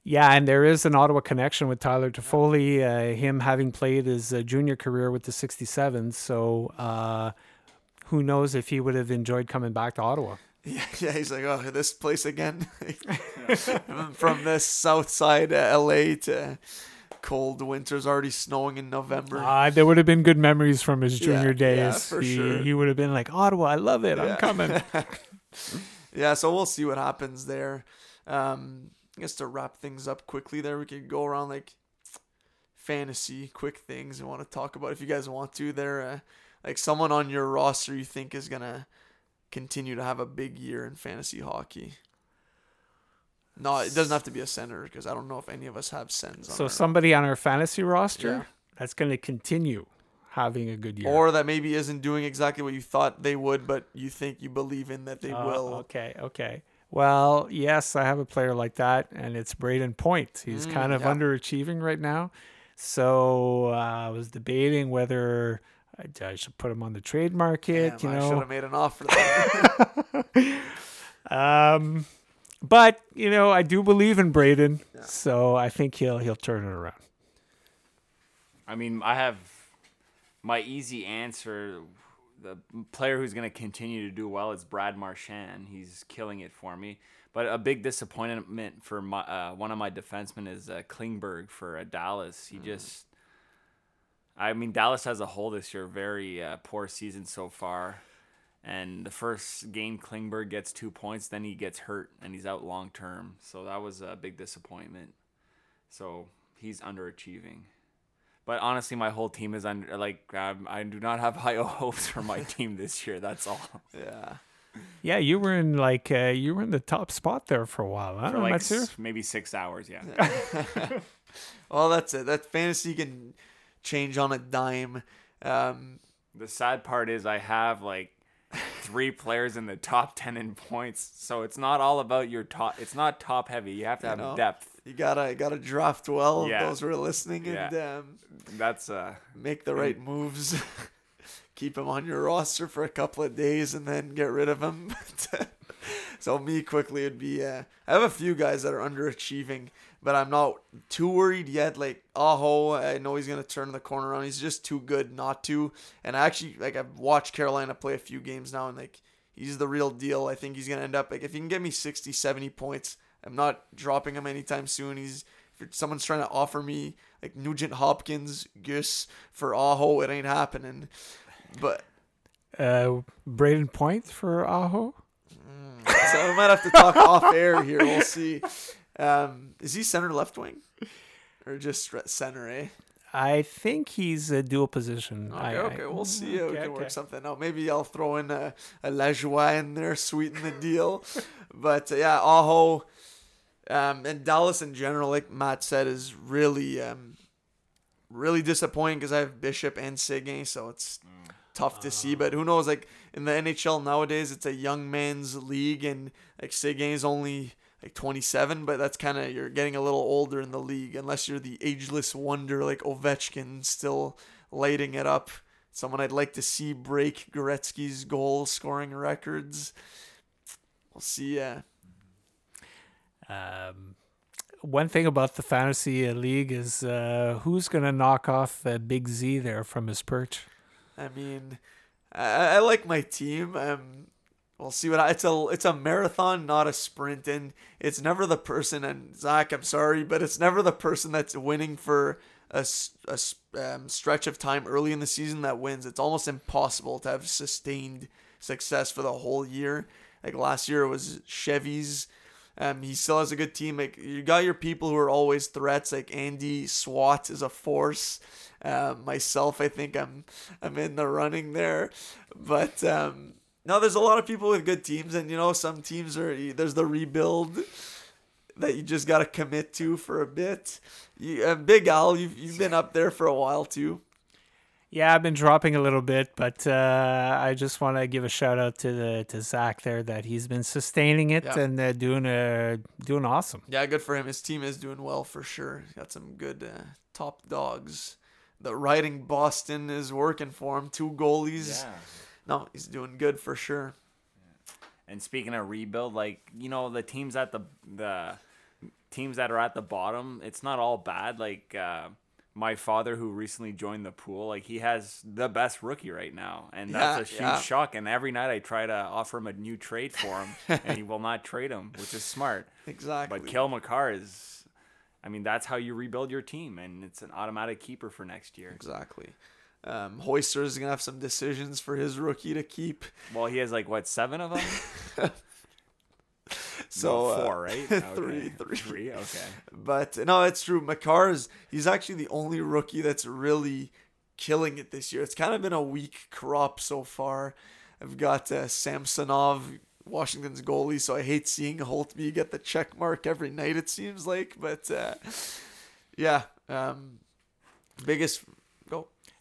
Yeah, and there is an Ottawa connection with Tyler Toffoli, uh, him having played his uh, junior career with the 67s. So uh, who knows if he would have enjoyed coming back to Ottawa. Yeah, yeah, he's like, oh, this place again. From this south side of LA to cold winters, already snowing in November. Uh, there would have been good memories from his Yeah, junior yeah, days. for he, sure. he would have been like, Ottawa, I love it. Yeah. I'm coming. yeah, so we'll see what happens there. Um, I guess to wrap things up quickly, there we could go around like fantasy quick things I want to talk about if you guys want to. There, uh, like someone on your roster you think is gonna continue to have a big year in fantasy hockey. No, it doesn't have to be a center because I don't know if any of us have sends. On so somebody on our fantasy roster Yeah. that's going to continue having a good year. or that maybe isn't doing exactly what you thought they would, but you think you believe in that they Uh, will. Okay, okay. Well, yes, I have a player like that, and it's Brayden Point. He's Mm, kind of yeah. underachieving right now. So uh, I was debating whether I, I should put him on the trade market. Damn, you know, I should have made an offer. There. um, but you know, I do believe in Brayden, Yeah. so I think he'll he'll turn it around. I mean, I have my easy answer. The player who's going to continue to do well is Brad Marchand. He's killing it for me. But a big disappointment for my uh, one of my defensemen is uh, Klingberg for uh, Dallas. He just, I mean, Dallas as a whole this year very uh, poor season so far. And the first game, Klingberg gets two points, then he gets hurt and he's out long term. So that was a big disappointment. So he's underachieving. But honestly, my whole team is under like um, I do not have high hopes for my team this year. That's all. yeah. Yeah, you were in like uh, you were in the top spot there for a while, huh? For like Mathieu? s- maybe six hours. Yeah. Well, that's it. That fantasy can change on a dime. Um, The sad part is I have like three players in the top ten in points, so it's not all about your top. It's not top heavy. You have to have know. depth. You gotta gotta draft well. Yeah. Those who are listening and um, That's uh. make the right moves. Keep him on your roster for a couple of days and then get rid of him. so me quickly would be. Uh, I have a few guys that are underachieving, but I'm not too worried yet. Like Aho, I know he's gonna turn the corner around. He's just too good not to. And I actually like I've watched Carolina play a few games now, and like he's the real deal. I think he's gonna end up like if he can get me 60, 70 points, I'm not dropping him anytime soon. He's if someone's trying to offer me like Nugent Hopkins, Gus for Aho, it ain't happening. But Uh, Brayden Point for Aho. so we might have to talk off air here. We'll see. Um, is he center left wing or just center? Eh. I think he's a dual position. Okay, I, okay, I, we'll see we okay, can work something out. Maybe I'll throw in a, a Lajoie in there, sweeten the deal. but uh, yeah, Aho um, and Dallas in general, like Matt said, is really, um, really disappointing because I have Bishop and Seguin, so it's tough to see. But who knows? Like in the NHL nowadays, it's a young man's league, and like Seguin's only like 27, but that's kind of you're getting a little older in the league, unless you're the ageless wonder like Ovechkin, still lighting it up. Someone I'd like to see break Gretzky's goal scoring records. We'll see. Uh, Um, one thing about the fantasy league is uh, who's going to knock off uh, Big Z there from his perch. I mean, I, I like my team. Um, we'll see what I, it's a it's a marathon, not a sprint, and it's never the person. And Zach, I'm sorry, but it's never the person that's winning for a um, stretch of time early in the season that wins. It's almost impossible to have sustained success for the whole year. Like last year, it was Chevy's Um, he still has a good team. Like you got your people who are always threats. Like Andy Swat is a force. Uh, myself, I think I'm I'm in the running there, but um, no, there's a lot of people with good teams, and you know some teams are there's the rebuild that you just got to commit to for a bit. You, uh, Big Al, you've you've been up there for a while too. Yeah, I've been dropping a little bit, but uh, I just want to give a shout out to the to Zach there that he's been sustaining it Yeah. and uh, doing uh, doing awesome. Yeah, good for him. His team is doing well for sure. Got some good uh, top dogs. The riding Boston is working for him. Two goalies. Yeah. No, he's doing good for sure. And speaking of rebuild, like you know, the teams at the the teams that are at the bottom, it's not all bad. Like uh, my father, who recently joined the pool, like he has the best rookie right now, and that's a huge Yeah, yeah. shock. And every night I try to offer him a new trade for him, and he will not trade him, which is smart. Exactly. But Cale Makar is, I mean, that's how you rebuild your team, and it's an automatic keeper for next year. Exactly. Um, Hoister is gonna have some decisions for his rookie to keep. Well, he has like what seven of them? So No, uh, four, right? three, Okay. three. three. Okay. But no, it's true. Makar is he's actually the only rookie that's really killing it this year. It's kind of been a weak crop so far. I've got uh, Samsonov, Washington's goalie, so I hate seeing Holtby get the check mark every night. It seems like, but uh, yeah, um, biggest.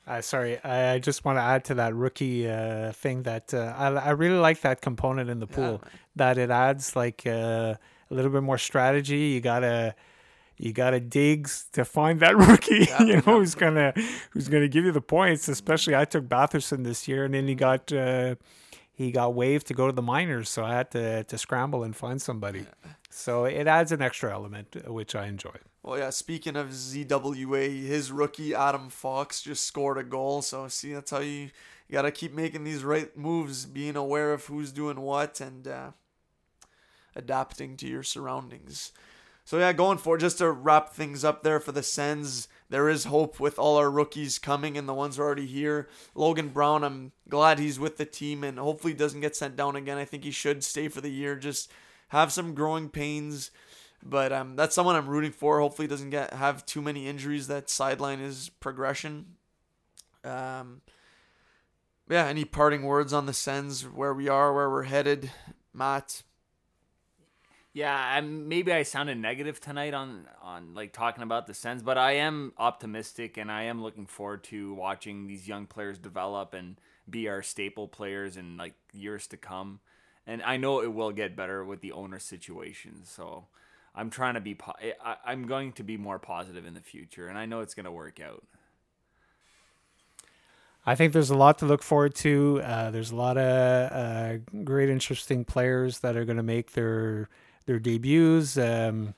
Uh, sorry, I I just want to add to that rookie uh, thing that uh, I, I really like that component in the pool man. that it adds like uh, a little bit more strategy. You gotta you gotta dig to find that rookie, Yeah, you know, yeah. who's gonna who's gonna give you the points. Especially I took Batherson this year, and then he got uh, he got waived to go to the minors, so I had to to scramble and find somebody. So it adds an extra element, uh, which I enjoy. Well, yeah. Speaking of ZWA, his rookie Adam Fox just scored a goal. So see, that's how you, you gotta keep making these right moves, being aware of who's doing what, and uh, adapting to your surroundings. So yeah, going for just to wrap things up there for the Sens. There is hope with all our rookies coming and the ones already here. Logan Brown, I'm glad he's with the team and hopefully doesn't get sent down again. I think he should stay for the year. Just have some growing pains, but um, that's someone I'm rooting for. Hopefully, doesn't get have too many injuries that sideline his progression. Um, yeah. Any parting words on the Sens, where we are, where we're headed, Matt? Yeah, I, maybe I sounded negative tonight on on like talking about the Sens, but I am optimistic and I am looking forward to watching these young players develop and be our staple players in like years to come. And I know it will get better with the owner situation. So I'm trying to be po- I, I'm going to be more positive in the future, and I know it's going to work out. I think there's a lot to look forward to. Uh, there's a lot of uh, great, interesting players that are going to make their their debuts. Um,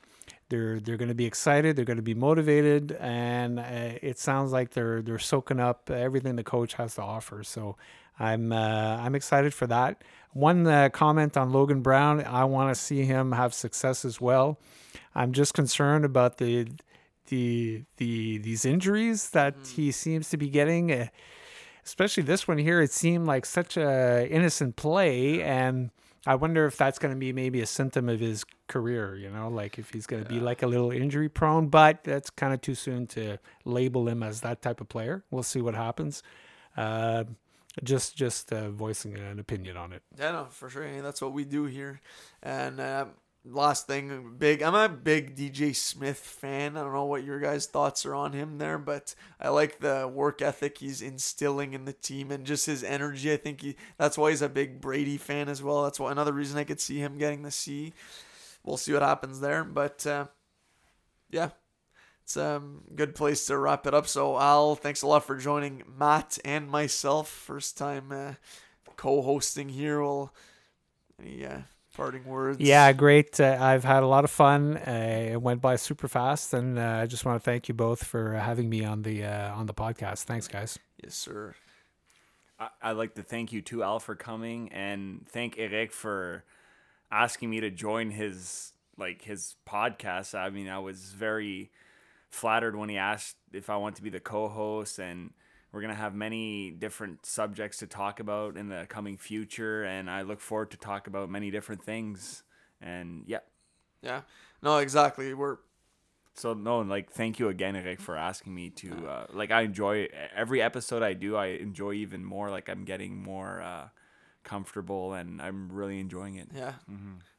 they're they're going to be excited. They're going to be motivated, and uh, it sounds like they're they're soaking up everything the coach has to offer. So I'm uh, I'm excited for that. One uh, comment on Logan Brown. I want to see him have success as well. I'm just concerned about the the the these injuries that he seems to be getting. Uh, especially this one here, it seemed like such a innocent play, and I wonder if that's going to be maybe a symptom of his career. You know, like if he's going to be like a little injury prone. But that's kind of too soon to label him as that type of player. We'll see what happens. Uh, just just uh, voicing an opinion on it. Yeah, no, for sure. That's what we do here. And uh, last thing, big. I'm a big DJ Smith fan. I don't know what your guys' thoughts are on him there, but I like the work ethic he's instilling in the team and just his energy. I think he. That's why he's a big Brady fan as well. That's why another reason I could see him getting the C. We'll see what happens there, but uh, yeah. It's a um, good place to wrap it up. So, Al, thanks a lot for joining Matt and myself. First time uh, co-hosting here. Well, uh, parting words? Yeah, great. Uh, I've had a lot of fun. Uh, it went by super fast, and uh, I just want to thank you both for having me on the uh, on the podcast. Thanks, guys. Yes, sir. I- I'd like to thank you too, Al, for coming, and thank Eric for asking me to join his like his podcast. I mean, I was very flattered when he asked if I want to be the co-host, and we're gonna have many different subjects to talk about in the coming future, and I look forward to talk about many different things. And yeah, Yeah. No, exactly. We're So no, like thank you again, Eric, for asking me to. Uh, like I enjoy every episode I do. I enjoy even more. Like I'm getting more uh, comfortable, and I'm really enjoying it. yeah.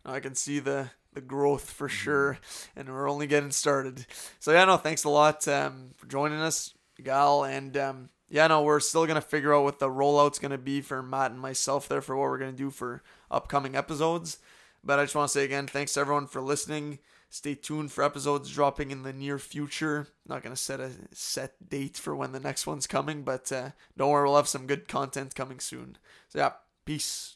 I can see the the growth for sure, and we're only getting started. So yeah, no, thanks a lot um, for joining us, Gal, and um, yeah, no, we're still gonna figure out what the rollout's gonna be for Matt and myself there for what we're gonna do for upcoming episodes. But I just want to say again, thanks everyone for listening. Stay tuned for episodes dropping in the near future. Not gonna set a set date for when the next one's coming, but uh, don't worry, we'll have some good content coming soon. So yeah, peace.